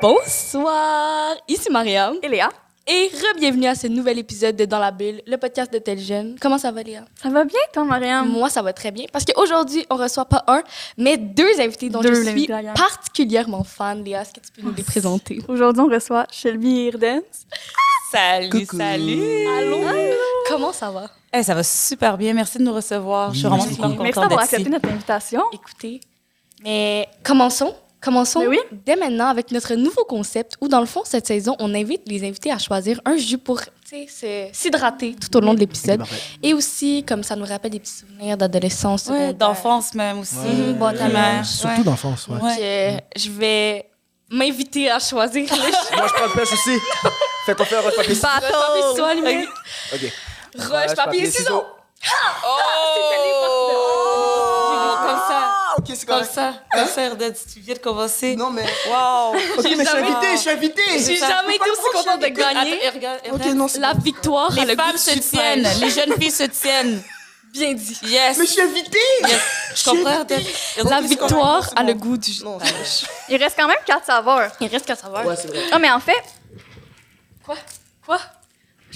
Bonsoir, ici Mariam. Et Léa? Et re-bienvenue à ce nouvel épisode de Dans la Bulle, le podcast de Tel Jeune. Comment ça va, Léa? Ça va bien, toi, Mariam? Moi, ça va très bien parce qu'aujourd'hui, on reçoit pas un, mais deux invités dont Deux je suis gang. particulièrement fan. Léa, est-ce que tu peux nous les présenter? Aujourd'hui, on reçoit Shelby Irden. Salut, Coucou. salut. Allô? Comment ça va? Eh, ça va super bien. Merci de nous recevoir. je suis vraiment super beaucoup. Merci contente d'avoir accepté notre invitation. Écoutez, mais commençons. Commençons oui. dès maintenant avec notre nouveau concept où, dans le fond, cette saison, on invite les invités à choisir un jus pour tu sais, se- s'hydrater tout au long de l'épisode. Et aussi, comme ça nous rappelle des petits souvenirs d'adolescence. Ouais, secondaire. d'enfance même aussi. Mhm, bon. Surtout Ouais. d'enfance, ouais. Euh, je vais m'inviter à choisir le jus. Moi, je prends le pêche aussi. Fait qu'on fait un roche papier ciseaux. Roche, papier, ciseaux. Roche, papier, ciseaux. Oh! Ça. Ah, ok, c'est Comme ça. Comme ça, Erded, si tu viens de commencer. Non, mais. Wow! Ok, mais je suis jamais- invité, je suis invité. J'ai ça. jamais été aussi contente de gagner. Ok, non. La victoire Les femmes se tiennent. Les jeunes filles se tiennent. Bien dit. Yes. Mais je suis invité. Yes. Je comprends. La victoire a le goût du. Non, Il reste quand même quatre saveurs. Il reste qu'à savoir. Ouais, c'est vrai. Ah, mais en fait, Quoi? Quoi?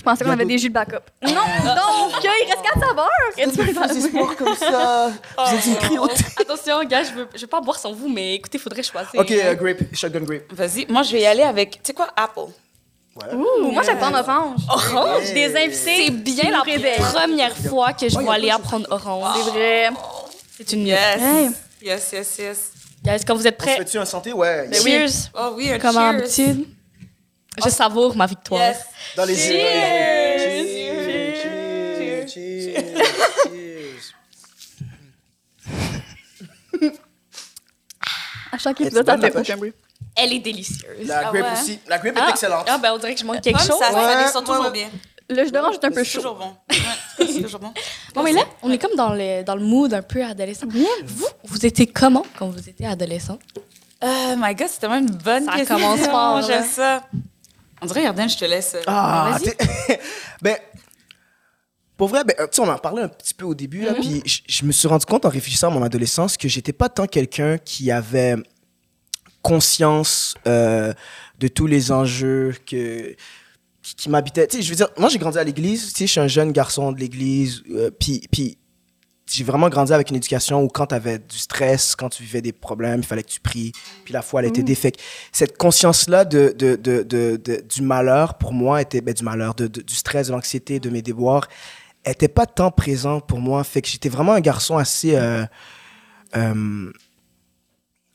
Je pensais qu'on Il avait des jus de backup. Non, donc, il reste quatre saveurs. Et tu peux Des espoirs comme ça. Vous êtes une cruauté. Attention, gars, je veux, je veux pas boire sans vous, mais écoutez, faudrait choisir. Ok, euh, grape, shotgun grape. Vas-y, moi, je vais y aller avec, tu sais quoi, Apple. Ouais. Ouh, moi, j'aime prendre orange. Orange? Des invités. C'est bien la première fois que je Ouais, y vois a Léa pas de- prendre orange. C'est vrai. C'est une Yes. Hey. Yes, yes, yes. Guys, quand vous êtes prêts, fait-tu un santé? Ouais. Yes. cheers. Oh oui, un Comme cheers. d'habitude. Je savoure ma victoire. Yes. Dans les yeux. Cheers. Cheers. Cheers. Cheers. Cheers. À chaque épisode, ça fait aucun bruit. Elle est délicieuse. La Ah grape ouais? aussi. La grape Ah, est excellente. Ah, ben on dirait que je manque quelque chose. ça, ça Ouais, descend toujours ouais. bien. Le jus d'orange est un peu C'est chaud. toujours bon. Ouais, c'est toujours bon. Bon, mais là, on est comme dans le, dans le mood un peu adolescent. Vous, vous étiez comment quand vous étiez adolescent? Oh my God, c'est tellement une bonne Ça question. commence fort. J'aime ça. On dirait, Yarden, je te laisse. euh, Ah, ben, pour vrai, ben, tu sais, on en parlait un petit peu au début, Mhm. là, puis je, me suis rendu compte en réfléchissant à mon adolescence que j'étais pas tant quelqu'un qui avait conscience euh, de tous les enjeux que qui, qui m'habitaient. Tu sais, je veux dire, moi, j'ai grandi à l'église, tu sais, je suis un jeune garçon de l'église, euh, puis j'ai vraiment grandi avec une éducation où quand tu avais du stress, quand tu vivais des problèmes, il fallait que tu pries, puis la foi, elle était défaite. Cette conscience-là de, de, de, de, de- du malheur, pour moi, était ben, du malheur, du stress, de l'anxiété, de mes déboires, était pas tant présent pour moi. Fait que j'étais vraiment un garçon assez... euh, euh,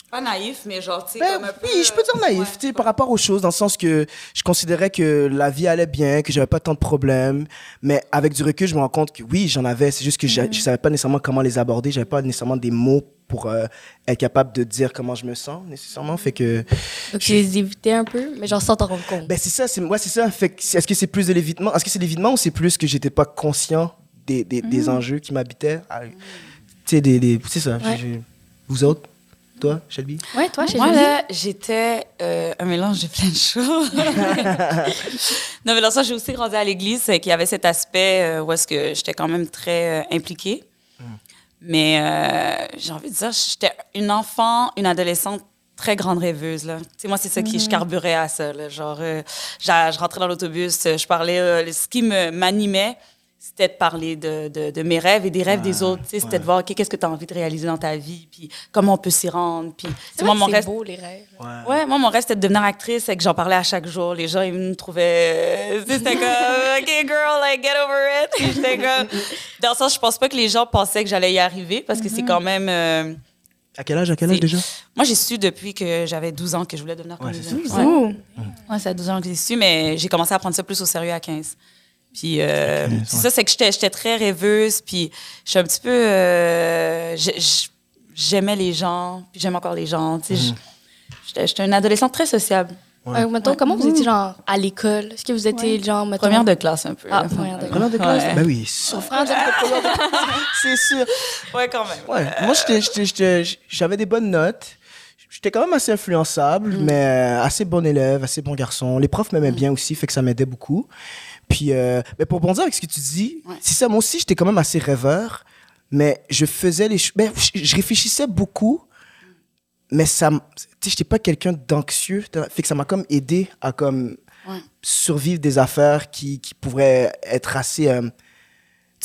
Pas naïf, mais genre, tu sais, ben, comme un peu. oui, je peux dire naïf, ouais. tu sais, par rapport aux choses, dans le sens que je considérais que la vie allait bien, que j'avais pas tant de problèmes, mais avec du recul, je me rends compte que oui, j'en avais, c'est juste que Mm-hmm. je je savais pas nécessairement comment les aborder, j'avais pas nécessairement des mots pour euh, être capable de dire comment je me sens, nécessairement, fait que... Donc, tu les évitais un peu, mais genre sans t'en rendre compte? Ben c'est ça, c'est ouais, c'est ça. Fait est-ce que c'est plus de l'évitement Est-ce que c'est l'évitement ou c'est plus que j'étais pas conscient des, des, Mm. des enjeux qui m'habitaient Ah, Tu sais des, des c'est ça. Ouais. Vous autres? Toi, Shelby Ouais, toi, chez Moi, là, j'étais euh, un mélange de plein de choses. non, mais dans ça, j'ai aussi grandi à l'église, c'est qu'il y avait cet aspect euh, où est-ce que j'étais quand même très euh, impliquée. Mais euh, j'ai envie de dire, j'étais une enfant, une adolescente très grande rêveuse. Là. Tu sais, moi, c'est ça qui, je carburais à ça. là. Genre, euh, je rentrais dans l'autobus, je parlais, euh, ce qui me- m'animait, c'était de parler de, de, de mes rêves et des rêves des autres. Tu sais, C'était de voir, OK, qu'est-ce que tu as envie de réaliser dans ta vie, puis comment on peut s'y rendre. Puis, C'est moi, mon rêve, c'est beau, les rêves. Ouais, moi, mon rêve, c'était de devenir actrice et que j'en parlais à chaque jour. Les gens, ils me trouvaient. euh, C'était comme, OK, girl, like, get over it. Puis j'étais comme. Dans le sens, je pense pas que les gens pensaient que j'allais y arriver parce que c'est quand même. euh, À quel âge À quel âge C'est- déjà? Moi, j'ai su depuis que j'avais 12 ans que je voulais devenir Ouais, comédienne. c'est Ouais. Ouh. Ouais, c'est à 12 ans que j'ai su, mais j'ai commencé à prendre ça plus au sérieux à 15. Puis, euh, ouais. ça, c'est que j'étais j'étais très rêveuse, puis je suis un petit peu. euh, j'ai- j'ai- J'aimais les gens, puis j'aime encore les gens. Tu sais, Mhm. j'étais- J'étais une adolescente très sociable. Ouais. Euh, mettons, comment vous étiez genre à l'école? Est-ce que vous étiez genre, mettons... Première de classe, un peu. Ah, première de Première de classe? Ouais. Ben oui, sûr. c'est sûr. Ouais, quand même. Ouais. Moi, j'étais- j'étais- j'étais- j'avais des bonnes notes. J'étais quand même assez influençable, Mm. mais euh, assez bon élève, assez bon garçon. Les profs m'aimaient bien aussi, fait que ça m'aidait beaucoup. Puis, euh, mais pour rebondir avec ce que tu dis, Ouais. c'est ça, moi aussi, j'étais quand même assez rêveur, mais je faisais les choses. Ben, je, réfléchissais beaucoup, mais ça, tu sais, j'étais pas quelqu'un d'anxieux. Fait que ça m'a comme aidé à comme Ouais. survivre des affaires qui, qui pourraient être assez. euh, tu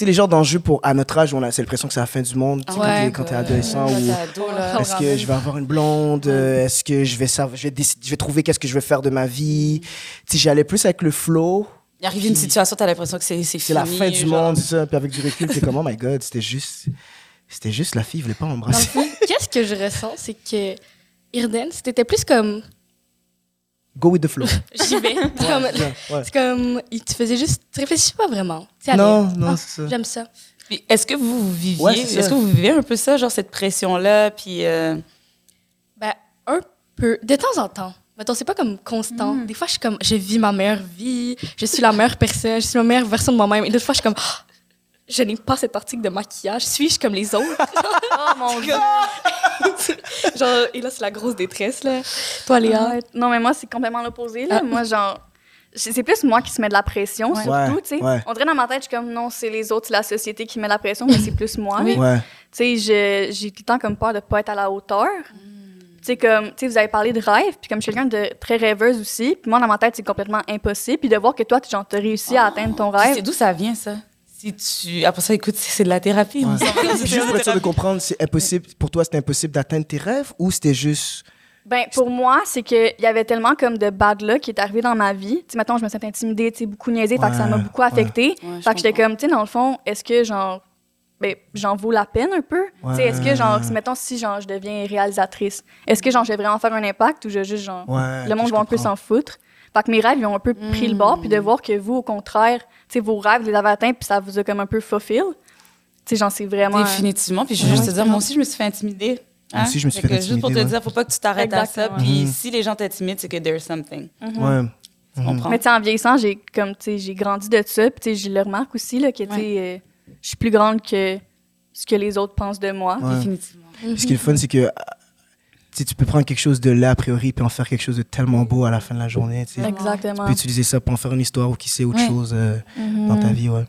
sais, les genres d'enjeux pour, à notre âge, on a c'est l'impression que c'est la fin du monde, tu sais, quand Ouais. t'es- quand t'es adolescent. Quand ou- t'es ado, là. est-ce que je vais avoir une blonde? Euh, Est-ce que je vais, savoir, je vais, décider- je vais trouver qu'est-ce que je veux faire de ma vie? Tu sais, j'allais plus avec le flow. Il arrive une situation, t'as l'impression que c'est c'est C'est la fini, fin du genre. monde, c'est ça. Puis avec du recul, c'est comme, oh my god, c'était juste. C'était juste la fille, il voulait pas Dans le m'embrasser. fond, qu'est-ce que je ressens, c'est que Irden, c'était plus comme Go with the flow. j'y vais. C'est comme, Ouais, ouais. c'est comme, il te faisait juste, tu réfléchis pas vraiment. Non, non, ah, c'est ça. J'aime ça. Est-ce que vous, viviez, Ouais, est-ce que vous vivez un peu ça, genre cette pression-là, puis euh, Ben, un peu. De temps en temps. Mettons, c'est pas comme constant. Des fois, je suis comme, je vis ma meilleure vie, je suis la meilleure personne, je suis la meilleure version de moi-même. Et d'autres fois, je suis comme, Ah, je n'ai pas cet article de maquillage, suis-je comme les autres? Oh mon dieu. genre, et là, c'est la grosse détresse, là. Toi, Léa? Ouais. Non, mais moi, c'est complètement l'opposé. là. Ah. Moi, genre, c'est c'est plus moi qui se met de la pression, Ouais. surtout, Ouais, tu sais. ouais. On dirait dans ma tête, je suis comme, non, c'est les autres, c'est la société qui met la pression, mais c'est plus moi. Oui. Ouais. Tu sais, je- j'ai tout le temps comme peur de pas être à la hauteur. Tu sais, comme, tu sais, vous avez parlé de rêve, puis comme je suis quelqu'un de très rêveuse aussi, puis moi, dans ma tête, c'est complètement impossible. Puis de voir que toi, tu as réussi à atteindre ton puis rêve. c'est d'où ça vient, ça? Si tu... Après ça, écoute, c'est de la thérapie. Ouais. Juste pour être sûr de comprendre, c'est impossible, pour toi, c'était impossible d'atteindre tes rêves ou c'était juste. Ben, pour moi, c'est qu'il y avait tellement comme de bad luck qui est arrivé dans ma vie. Tu sais, mettons, je me suis intimidée, tu sais, beaucoup niaisée, fait que ça m'a Ouais, beaucoup affectée. Ouais, je fait que j'étais comme, tu sais, dans le fond, est-ce que, genre, ben, j'en vaux la peine un peu? Tu sais, est-ce que, genre, si, mettons, si, genre, je deviens réalisatrice, est-ce que, genre, je vais vraiment faire un impact ou je juste, genre, Ouais, le monde va un peu s'en foutre? Fait que mes rêves, ils ont un peu pris le bord, puis de voir que vous, au contraire, tu sais, vos rêves, vous les avez atteints, puis ça vous a comme un peu fulfill. Tu sais, genre, c'est vraiment... Définitivement. Puis je veux juste te dire, moi aussi, je me suis fait intimider. Moi aussi, je me suis Fait fait que Juste pour te intimider, dire, faut pas que tu t'arrêtes à ça. Puis Mhm. si les gens t'intimident, c'est que there's something. Ouais. Tu comprends? Mais tu sais, en vieillissant, j'ai comme tu sais, j'ai grandi de ça, puis tu sais, je le remarque aussi là que tu sais, euh, je suis plus grande que ce que les autres pensent de moi. Ouais. Définitivement. Ce qui est le fun, c'est que. euh, Tu peux prendre quelque chose de là, a priori, puis en faire quelque chose de tellement beau à la fin de la journée. Tu sais. Tu Exactement. peux utiliser ça pour en faire une histoire ou qui sait autre Ouais. chose euh, Mhm. dans ta vie, ouais.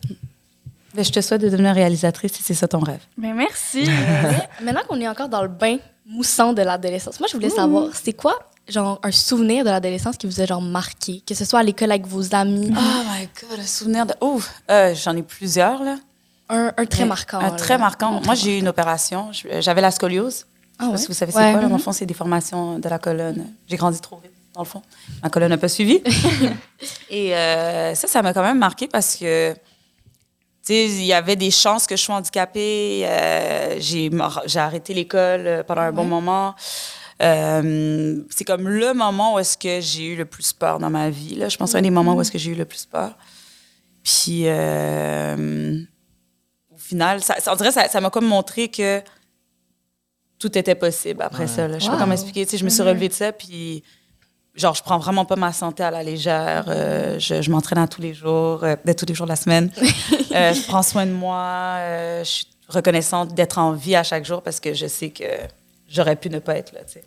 Ben, je te souhaite de devenir réalisatrice si c'est ça ton rêve. Mais merci. Maintenant qu'on est encore dans le bain moussant de l'adolescence, moi, je voulais savoir, c'est quoi, genre, un souvenir de l'adolescence qui vous a, genre, marqué? Que ce soit à l'école avec vos amis, Oh my God, le souvenir de... Oh, euh, j'en ai plusieurs, là. Un, un très Mais marquant. Un marquant. Un très Moi, j'ai eu une opération. J'avais la scoliose. Ah ouais? pas si vous savez c'est Ouais. quoi. Là, dans le fond, c'est des formations de la colonne. J'ai grandi trop vite, dans le fond. Ma colonne n'a pas suivi. Et euh, ça, ça m'a quand même marqué parce que, tu sais, il y avait des chances que je sois handicapée. Euh, j'ai arrêté l'école euh, pendant un bon moment. Euh, c'est comme le moment où est-ce que j'ai eu le plus peur dans ma vie. Là. Je pense que c'est un des moments où est-ce que j'ai eu le plus peur. Puis, euh, final, ça, on dirait que ça ça m'a comme montré que tout était possible après ça. Là. Je sais pas comment expliquer. Tu sais, je me suis relevée de ça, puis genre, je prends vraiment pas ma santé à la légère. Euh, je je m'entraîne à tous les jours, euh, peut-être tous les jours de la semaine. Euh, je prends soin de moi. euh, je suis reconnaissante d'être en vie à chaque jour parce que je sais que j'aurais pu ne pas être là. tu sais.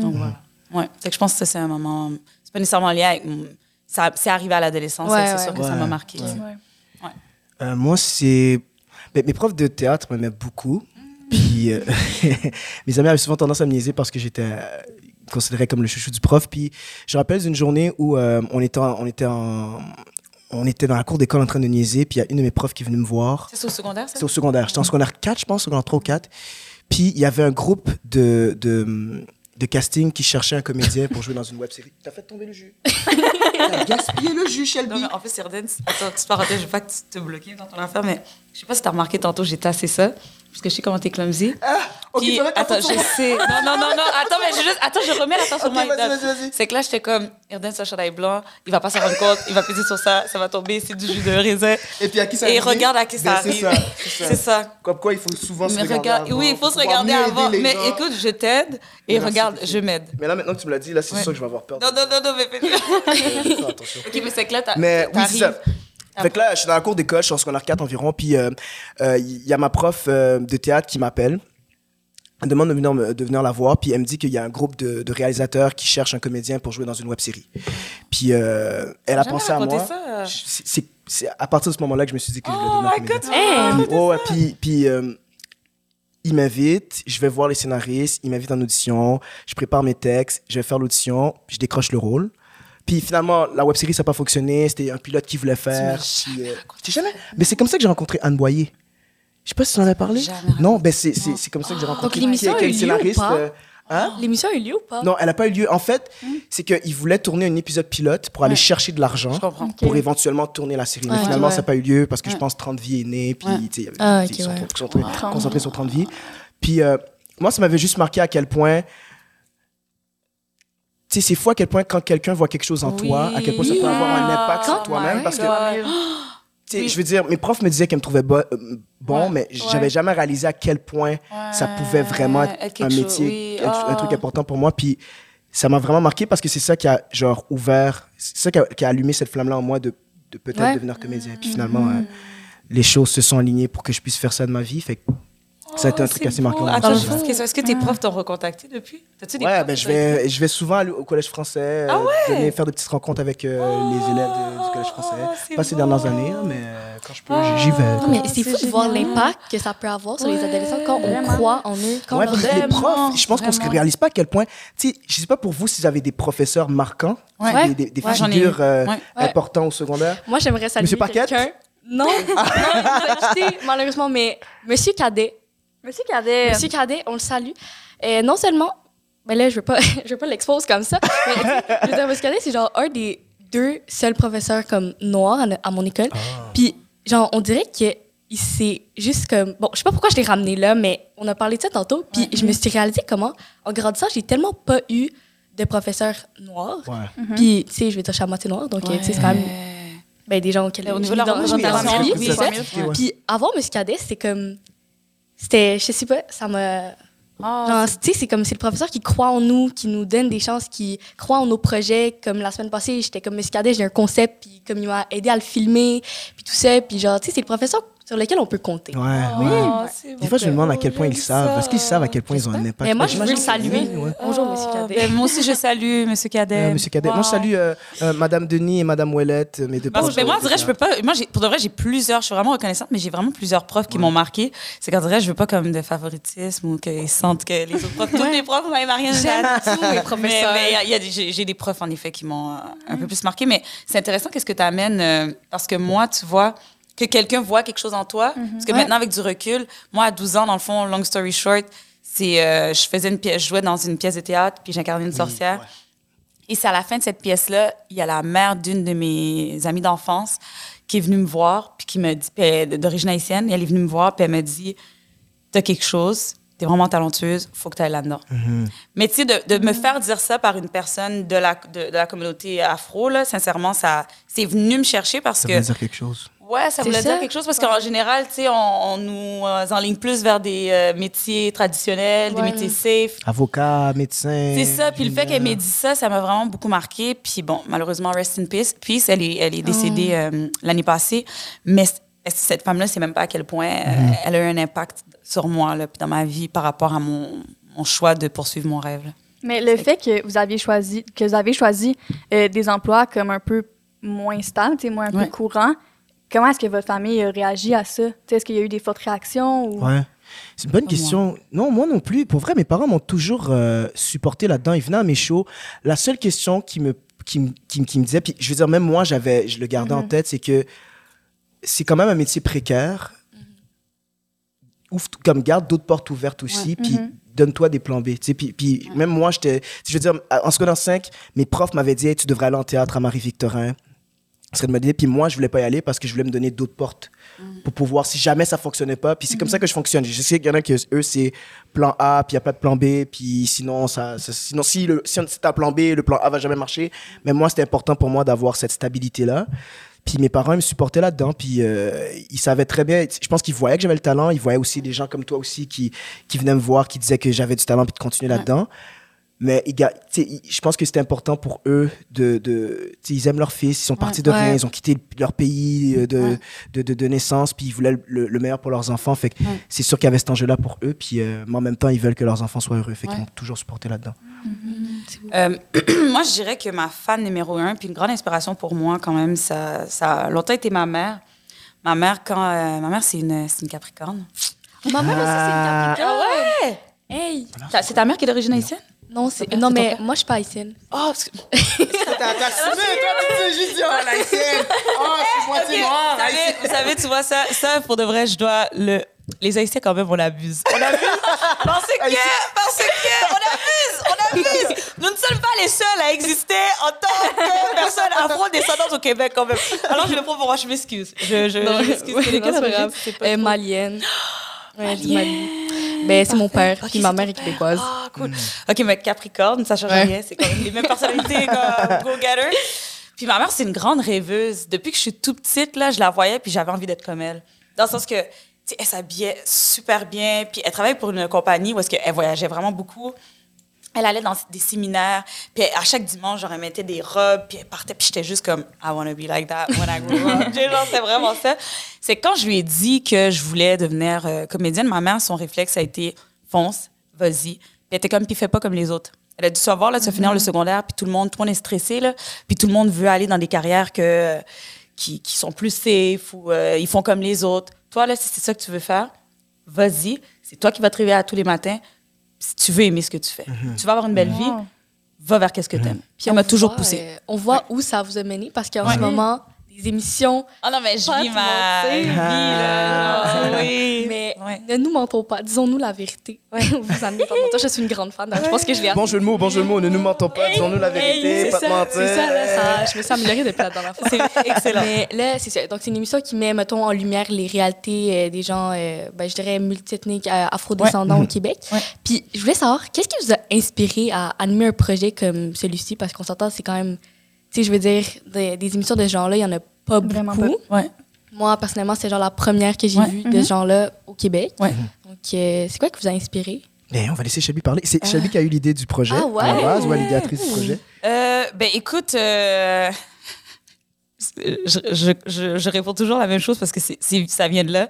Donc voilà. Ouais. Fait que je pense que ça, c'est un moment. C'est pas nécessairement lié avec. Ça, c'est arrivé à l'adolescence, Ouais, c'est ouais. sûr que ça m'a marqué. Ouais. Ouais. Euh, moi, c'est. Mes profs de théâtre m'aimaient beaucoup. Puis euh, mes amis avaient souvent tendance à me niaiser parce que j'étais euh, considéré comme le chouchou du prof. Puis je me rappelle d'une journée où euh, on, était en- on, était en- on était dans la cour d'école en train de niaiser. Puis il y a une de mes profs qui est venue me voir. C'est au secondaire, ça? C'est au secondaire. J'étais en secondaire 4, je pense, secondaire 3 ou 4. Puis il y avait un groupe de, de, de casting qui cherchait un comédien pour jouer dans une web série. T'as fait tomber le jus. T'as gaspillé le jus, Shelby. Non, mais en fait, Sirden, attends, petite parenthèse, je veux pas tu te bloques dans ton affaire, mais je sais pas si t'as remarqué tantôt, j'ai tassé ça, parce que je sais comment t'es clumsy. ok, Puis, mettre la attends, je sais. Non, non, non, non, attends, mais je, juste, attends, je remets la sur Ok, moi. C'est que là, j'étais comme, Irden, c'est un chandail blanc, il va pas s'en rendre compte, il va peser sur ça, ça va tomber, c'est du jus de raisin. Et puis à qui ça Et regarde à qui ça Ben, arrive. C'est ça. Ça. Comme quoi, il faut souvent se regarder avant oui, il faut se regarder avant. Mais gens. écoute, je t'aide et Merci, regarde, je m'aide. Mais là, maintenant que tu me l'as dit, là, c'est Ouais. sûr que je vais avoir peur. Non, non, non, non, mais fais fais attention. Ok, mais c'est que là, t'arrives. Fait que là, je suis dans la cour d'école, je suis en secondaire 4 environ, puis euh, euh, il y a ma prof euh, de théâtre qui m'appelle. Elle demande de venir, me- de venir la voir, puis elle me dit qu'il y a un groupe de, de réalisateurs qui cherchent un comédien pour jouer dans une web série. Puis euh, elle a pensé à moi. c'est- à partir de ce moment-là que je me suis dit que je voulais Oh devenir my comédien. God, Hey. Puis, oh, puis, puis, euh, il m'invite, je vais voir les scénaristes, il m'invite en audition, je prépare mes textes, je vais faire l'audition, je décroche le rôle. Puis finalement, la web série, ça n'a pas fonctionné. C'était un pilote qui voulait faire. Puis, euh, tu sais jamais. Mais c'est comme ça que j'ai rencontré Anne Boyer. Je sais pas si tu en as parlé. Jamais. Non, ben c'est comme ça que j'ai rencontré. l'émission qui est- qui est a eu lieu ou pas? euh, hein? L'émission a eu lieu ou pas? Non, elle n'a pas eu lieu. En fait, c'est qu'ils voulaient tourner un épisode pilote pour aller Ouais. chercher de l'argent pour éventuellement tourner la série. Mais finalement, Ouais. ça n'a pas eu lieu parce que je pense 30 vies est né. Puis, Ouais. tu sais, il y avait- Ah, ils sont concentrés, Wow. concentrés sur 30 vies. Puis, euh, moi, ça m'avait juste marqué à quel point. Sais, c'est fou à quel point quand quelqu'un voit quelque chose en Oui. toi, à quel point ça peut avoir un impact sur toi-même. ouais. Parce que, Ouais. tu sais, Oui. je veux dire, mes profs me disaient qu'elles me trouvaient bo- euh, bon, Ouais. mais j'avais jamais réalisé à quel point ça pouvait vraiment Ouais, être, un métier, oui. un Ah. truc important pour moi. Puis ça m'a vraiment marqué parce que c'est ça qui a genre ouvert, c'est ça qui a, qui a allumé cette flamme-là en moi de, de peut-être Ouais. devenir comédien. Puis finalement, euh, les choses se sont alignées pour que je puisse faire ça de ma vie. Fait que ça a été un Oh, truc assez marquant. Attends, je question. Est-ce que tes profs t'ont recontacté depuis? T'as-tu des Ouais, ben, je vais, je vais souvent aller au collège français, euh, Ah ouais? donner- faire des petites rencontres avec euh, les élèves de- du collège Oh, français. Pas ces dernières années, hein, mais euh, quand je peux, j'y vais. Non, mais Ah, c'est fou de voir l'impact que ça peut avoir sur les adolescents quand on vraiment. croit en eux, quand Ouais, que les profs, je pense qu'on se vraiment. réalise pas à quel point. Tu sais, je sais pas pour vous si vous avez des professeurs marquants, Ouais. des, des, des Ouais, j'en ai figures euh, importants au secondaire. Moi, j'aimerais saluer Monsieur Paquette? quelqu'un. Non, non, malheureusement, mais Monsieur Cadet. Monsieur Cadet. Monsieur Cadet, on le salue. Et non seulement, mais là, je veux pas, je veux pas l'exposer comme ça, mais tu sais, je veux dire, Monsieur Cadet, c'est genre un des deux seuls professeurs comme noirs à, mon école. Puis, genre, on dirait que il s'est juste comme. Bon, je sais pas pourquoi je l'ai ramené là, mais on a parlé de ça tantôt. Puis, je me suis réalisé comment, en grandissant, j'ai tellement pas eu de professeurs noirs. Ouais. Puis, tu sais, je veux dire, je suis à moitié noire, donc, euh, tu sais, c'est quand même ben, des gens auxquels Au niveau de la représentation. Puis avoir Monsieur Cadet, c'est comme. C'était. Je sais pas, ça m'a. Genre, tu sais, c'est comme c'est le professeur qui croit en nous, qui nous donne des chances, qui croit en nos projets. Comme la semaine passée, j'étais comme Monsieur Cadet, j'ai un concept, puis comme il m'a aidé à le filmer, puis tout ça. Puis genre, tu sais, c'est le professeur sur lequel on peut compter. Ouais, Oui. ouais. Des fois, je me demande à quel point ils savent. Est-ce qu'ils savent à quel point ils ont un impact? Mais moi, je veux le saluer. oui, ouais. Bonjour, Monsieur Cadet. Ben, moi aussi, je salue Monsieur Cadet. Euh, Monsieur Cadet. Moi, je salue euh, euh, Madame Denis et Madame Ouellette, mes deux que, ben, moi, dirait, je peux pas. Moi, pour de vrai, j'ai plusieurs. Je suis vraiment reconnaissante, mais j'ai vraiment plusieurs profs qui m'ont marqué. C'est qu'en dirait, je veux pas comme de favoritisme ou qu'ils sentent que les autres profs. Tous les profs, moi, Marianne, J'aime j'aime tous mes professeurs. mais j'ai des profs, en effet, qui m'ont euh, un peu plus marqué. Mais c'est intéressant, qu'est-ce que tu amènes. euh, parce que moi, tu vois, que quelqu'un voit quelque chose en toi. Parce que Ouais. maintenant, avec du recul, moi, à 12 ans, dans le fond, long story short, c'est euh, je faisais une pièce, je jouais dans une pièce de théâtre, puis j'incarnais une sorcière. ouais. Et c'est à la fin de cette pièce-là, il y a la mère d'une de mes amies d'enfance qui est venue me voir, puis qui m'a dit, puis elle est d'origine haïtienne, et elle est venue me voir, puis elle m'a dit, t'as quelque chose, t'es vraiment talentueuse, faut que t'ailles là-dedans. Mais tu sais, de, de me faire dire ça par une personne de la, de, de la communauté afro, là, sincèrement, ça, c'est venu me chercher parce Ça que... veut dire quelque chose. Ouais, ça voulait ça. dire quelque chose parce qu'en général, tu sais, on, on nous euh, enligne plus vers des euh, métiers traditionnels, des Ouais. métiers safe. Avocat, médecin. C'est ça. Puis le fait qu'elle m'ait dit ça, ça m'a vraiment beaucoup marqué. Puis bon, malheureusement, rest in peace. Peace, elle est, elle est décédée euh, l'année passée. Mais cette femme-là, c'est même pas à quel point euh, elle a eu un impact sur moi, là, puis dans ma vie par rapport à mon, mon choix de poursuivre mon rêve. là. Mais le fait que vous aviez choisi, que vous avez choisi euh, des emplois comme un peu moins stables, moins un Ouais. peu courants, comment est-ce que votre famille a réagi à ça? Est-ce qu'il y a eu des fortes réactions? Ou... Ouais. C'est une bonne question. Non, moi non plus. Pour vrai, mes parents m'ont toujours euh, supporté là-dedans. Ils venaient à mes shows. La seule question qui me, qui, qui, qui me disait, puis je veux dire, même moi, j'avais, je le gardais en tête, c'est que c'est quand même un métier précaire. Ouvre, comme garde d'autres portes ouvertes aussi, puis donne-toi des plans B. Tu sais, puis, puis même moi, j'étais, je veux dire, en secondaire 5, mes profs m'avaient dit, Hey, tu devrais aller en théâtre à Marie-Victorin. Ce serait de me dire, puis moi, je voulais pas y aller parce que je voulais me donner d'autres portes pour pouvoir, si jamais ça fonctionnait pas. Puis c'est comme ça que je fonctionne. Je sais qu'il y en a qui, eux, c'est plan A, puis il n'y a pas de plan B, puis sinon, ça, ça- sinon si, le, si c'est un plan B, le plan A va jamais marcher. Mais moi, c'était important pour moi d'avoir cette stabilité-là. Puis mes parents ils me supportaient là-dedans, puis euh, ils savaient très bien, je pense qu'ils voyaient que j'avais le talent, ils voyaient aussi des gens comme toi aussi qui, qui venaient me voir, qui disaient que j'avais du talent, puis de continuer là-dedans. Mais je pense que c'était important pour eux de. ils aiment leur fils, ils sont partis de Ouais. rien, ils ont quitté leur pays euh, de, Ouais. de, de, de naissance, puis ils voulaient le, le meilleur pour leurs enfants. Fait que Ouais. c'est sûr qu'il y avait cet enjeu-là pour eux, puis euh, mais en même temps, ils veulent que leurs enfants soient heureux. Fait qu'ils m'ont toujours supporté là-dedans. Euh, moi, je dirais que ma fan numéro un, puis une grande inspiration pour moi quand même, ça, ça a longtemps été ma mère. Ma mère, quand, euh, ma mère, c'est une, c'est une Capricorne. Ma mère aussi, c'est une Capricorne. Ah ouais? Hey! C'est ta mère qui est d'origine haïtienne? Non, c'est... Non, c'est mais moi, je suis pas haïtienne. Ah, parce que. T'as assumé, toi, tu juste, oh, l'haïtienne. Oh, je suis moitié noire, vous, savez, vous savez, tu vois, ça, ça, pour de vrai, je dois le. Les Haïtiens, quand même, on abuse. On abuse parce que, parce que, on abuse, on abuse. Nous ne sommes pas les seuls à exister en tant que personnes afro-descendantes au Québec, quand même. Alors, je le prends pour moi, je m'excuse. Je, je, Non, je m'excuse. ouais, C'est c'est pas grave. C'est Euh, malienne. Ouais, du Mali. Ben, c'est mon père, puis ma mère est québécoise. Ah, cool. OK, mais Capricorne, ça change Ouais. rien. C'est comme les mêmes personnalités comme go-getter. Puis ma mère, c'est une grande rêveuse. Depuis que je suis tout petite, là, je la voyais, puis j'avais envie d'être comme elle. Dans le sens que, tu sais, elle s'habillait super bien, puis elle travaillait pour une compagnie où est-ce qu'elle voyageait vraiment beaucoup. Elle allait dans des séminaires, puis à chaque dimanche, genre, elle mettait des robes, puis elle partait, puis j'étais juste comme I wanna be like that when I grow up. Genre, c'est vraiment ça. C'est quand je lui ai dit que je voulais devenir euh, comédienne, ma mère, son réflexe a été fonce, vas-y. Puis elle était comme, puis fais pas comme les autres. Elle a dû savoir, là, vas finir le secondaire, puis tout le monde, tout le monde est stressé, là, puis tout le monde veut aller dans des carrières que, qui, qui sont plus safe ou euh, ils font comme les autres. Toi, là, si c'est ça que tu veux faire, vas-y. C'est toi qui vas te réveiller à tous les matins. Si tu veux aimer ce que tu fais, tu vas avoir une belle vie, va vers qu'est-ce que tu aimes. Puis elle m'a On toujours voit, poussée. euh, on voit où ça vous a mené parce qu'en Ouais. ce moment, des émissions. Ah non, mais je vis ma vie, là. Ah. genre, oui. Mais Ouais. ne nous mentons pas, disons-nous la vérité. vous en pas mentir. Je suis une grande fan, donc je pense que je l'ai Bon jeu de mots, bon jeu de mots, ne nous mentons pas, disons-nous la vérité, pas ça, mentir. C'est ça, là, ça- je me suis améliorée depuis la dernière fois. C'est excellent. Mais là, c'est ça. Donc, c'est une émission qui met, mettons, en lumière les réalités euh, des gens, euh, ben, je dirais, multiethniques, euh, afro-descendants au Québec. Ouais. Puis, je voulais savoir, qu'est-ce qui vous a inspiré à animer un projet comme celui-ci? Parce qu'on s'entend, c'est quand même, sais, je veux dire, des, des émissions de ce genre-là, il y en a pas Vraiment beaucoup. Ouais. Moi, personnellement, c'est genre la première que j'ai Ouais. vue de ce genre-là au Québec. Ouais. Donc, euh, c'est quoi qui vous a inspiré? Mais on va laisser Shelby parler. C'est Shelby qui a eu l'idée du projet, Ah ouais? à la base, ou à l'idéatrice du projet? Euh, ben écoute, euh, je, je, je, je réponds toujours la même chose parce que c'est, c'est- ça vient de là.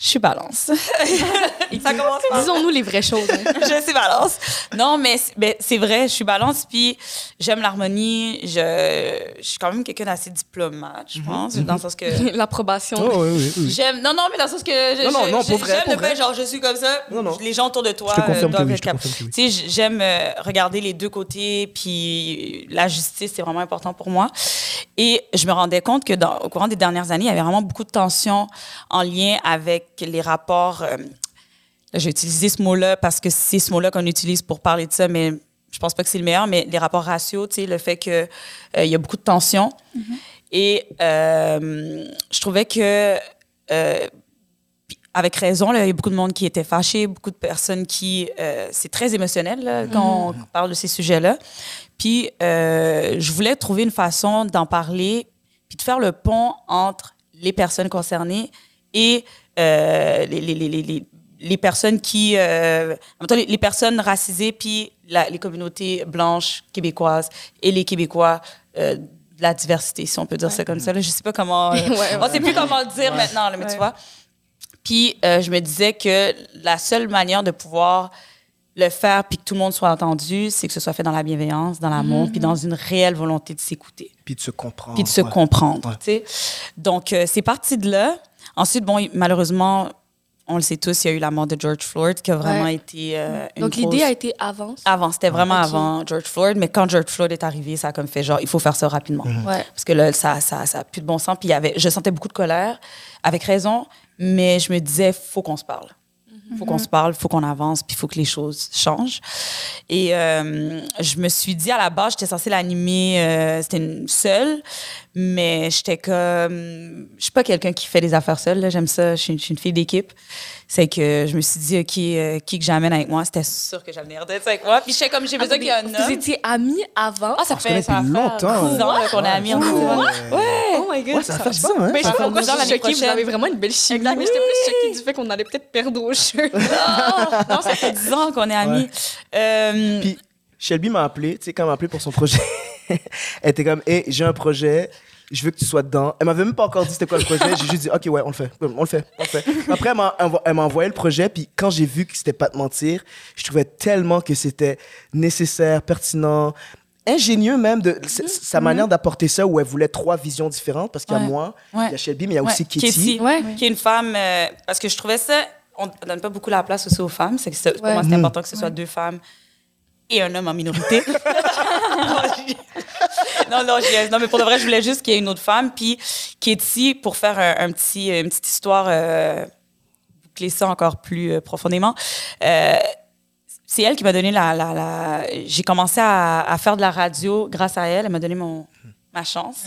Je suis balance. ça commence par Disons-nous les vraies choses. hein. je suis balance. Non, mais c'est, ben, c'est vrai, je suis balance, puis j'aime l'harmonie. Je, je suis quand même quelqu'un d'assez diplomate, je pense, dans le sens que... L'approbation. Oh, oui, oui, oui. J'aime, non, non, mais dans le sens que je, Non, non, non, pour vrai, j'aime vrai. genre, je suis comme ça. Non, non. Les gens autour de toi Je te confirme euh, que doivent oui, être capables. Tu sais, j'aime euh, regarder les deux côtés, puis la justice, c'est vraiment important pour moi. Et je me rendais compte que dans, au courant des dernières années, il y avait vraiment beaucoup de tensions en lien avec les rapports. euh, j'ai utilisé ce mot-là parce que c'est ce mot-là qu'on utilise pour parler de ça, mais je pense pas que c'est le meilleur, mais les rapports sais, le fait que euh, y a beaucoup de tensions. Et euh, je trouvais que euh, avec raison, il y a beaucoup de monde qui était fâché, beaucoup de personnes qui... c'est très émotionnel là, quand on parle de ces sujets-là. Puis je voulais trouver une façon d'en parler, puis de faire le pont entre les personnes concernées et euh, les, les, les, les, personnes qui... euh, en même temps, les, les personnes racisées, puis la- les communautés blanches québécoises et les Québécois euh, de la diversité, si on peut dire ça comme ça. Là. Je sais pas comment... euh, Ouais, ouais. on sait plus comment le dire maintenant, là, mais Ouais. tu vois. Puis euh, je me disais que la seule manière de pouvoir le faire puis que tout le monde soit entendu, c'est que ce soit fait dans la bienveillance, dans l'amour, puis dans une réelle volonté de s'écouter, Puis de se comprendre. puis de se ouais. comprendre. Ouais. tu sais. Donc euh, c'est parti de là. Ensuite, bon, malheureusement, on le sait tous, il y a eu la mort de George Floyd qui a vraiment Ouais. été euh, une Donc, l'idée grosse- a été avant. avant, c'était vraiment avant George Floyd, mais quand George Floyd est arrivé, ça a comme fait genre, il faut faire ça rapidement. Ouais. Parce que là, ça, ça, ça a plus de bon sens. Puis il y avait, je sentais beaucoup de colère, avec raison, mais je me disais, faut qu'on se parle. faut qu'on se parle, faut qu'on avance, puis il faut que les choses changent. Et euh, je me suis dit, à la base, j'étais censée l'animer, euh, c'était une seule, mais j'étais comme... Je suis pas quelqu'un qui fait des affaires seule, là, j'aime ça, je suis, une- fille d'équipe. C'est que je me suis dit, OK, euh, qui que j'amène avec moi? C'était sûr que j'amenais d'être avec moi. Puis j'étais comme, j'ai besoin qu'il y ait un Vous homme. étiez amis avant? Ah, ça fait ça longtemps. 10 ans qu'on est amis. est- Ouais. Oh my god. Ouais, ça faire ça, hein? Mais je sais pas pourquoi je suis l'année choquée. Vous avez vraiment une belle chimie. Exact. Mais j'étais plus choquée du fait qu'on allait peut-être perdre au jeu. non, non, ça fait 10 ans qu'on est amis. Euh, Puis Shelby m'a appelé, tu sais, quand elle m'a appelé pour son projet, elle était comme, hé, j'ai un projet, je veux que tu sois dedans. Elle m'avait même pas encore dit c'était quoi le projet, j'ai juste dit, ok, ouais, on le fait, on le fait, on le fait. Après, elle m'a envo- elle m'a envoyé le projet, puis quand j'ai vu que c'était pas de mentir, je trouvais tellement que c'était nécessaire, pertinent, ingénieux même de s- sa manière d'apporter ça où elle voulait trois visions différentes parce qu'il y a Ouais. moi, Ouais. il y a Shelby mais il y a ouais, aussi Kitty. Katie, Ouais. qui est une femme, euh, parce que je trouvais ça, on ne donne pas beaucoup la place aussi aux femmes. C'est pour moi, c'est Mhm. important que ce soit deux femmes et un homme en minorité. non, non, non, je niaise. non, mais pour de vrai, je voulais juste qu'il y ait une autre femme. Puis Katie, pour faire un, un petit, une petite histoire, euh, boucler ça encore plus euh, profondément, euh, c'est elle qui m'a donné la... la, la- J'ai commencé à, à faire de la radio grâce à elle. Elle m'a donné mon, ma chance.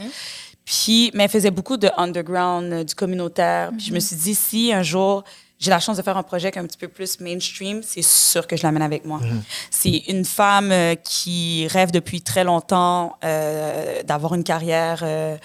Puis, mais elle faisait beaucoup de underground, euh, du communautaire. Puis je me suis dit, si un jour j'ai la chance de faire un projet qui est un petit peu plus mainstream, c'est sûr que je l'amène avec moi. C'est une femme euh, qui rêve depuis très longtemps euh, d'avoir une carrière euh,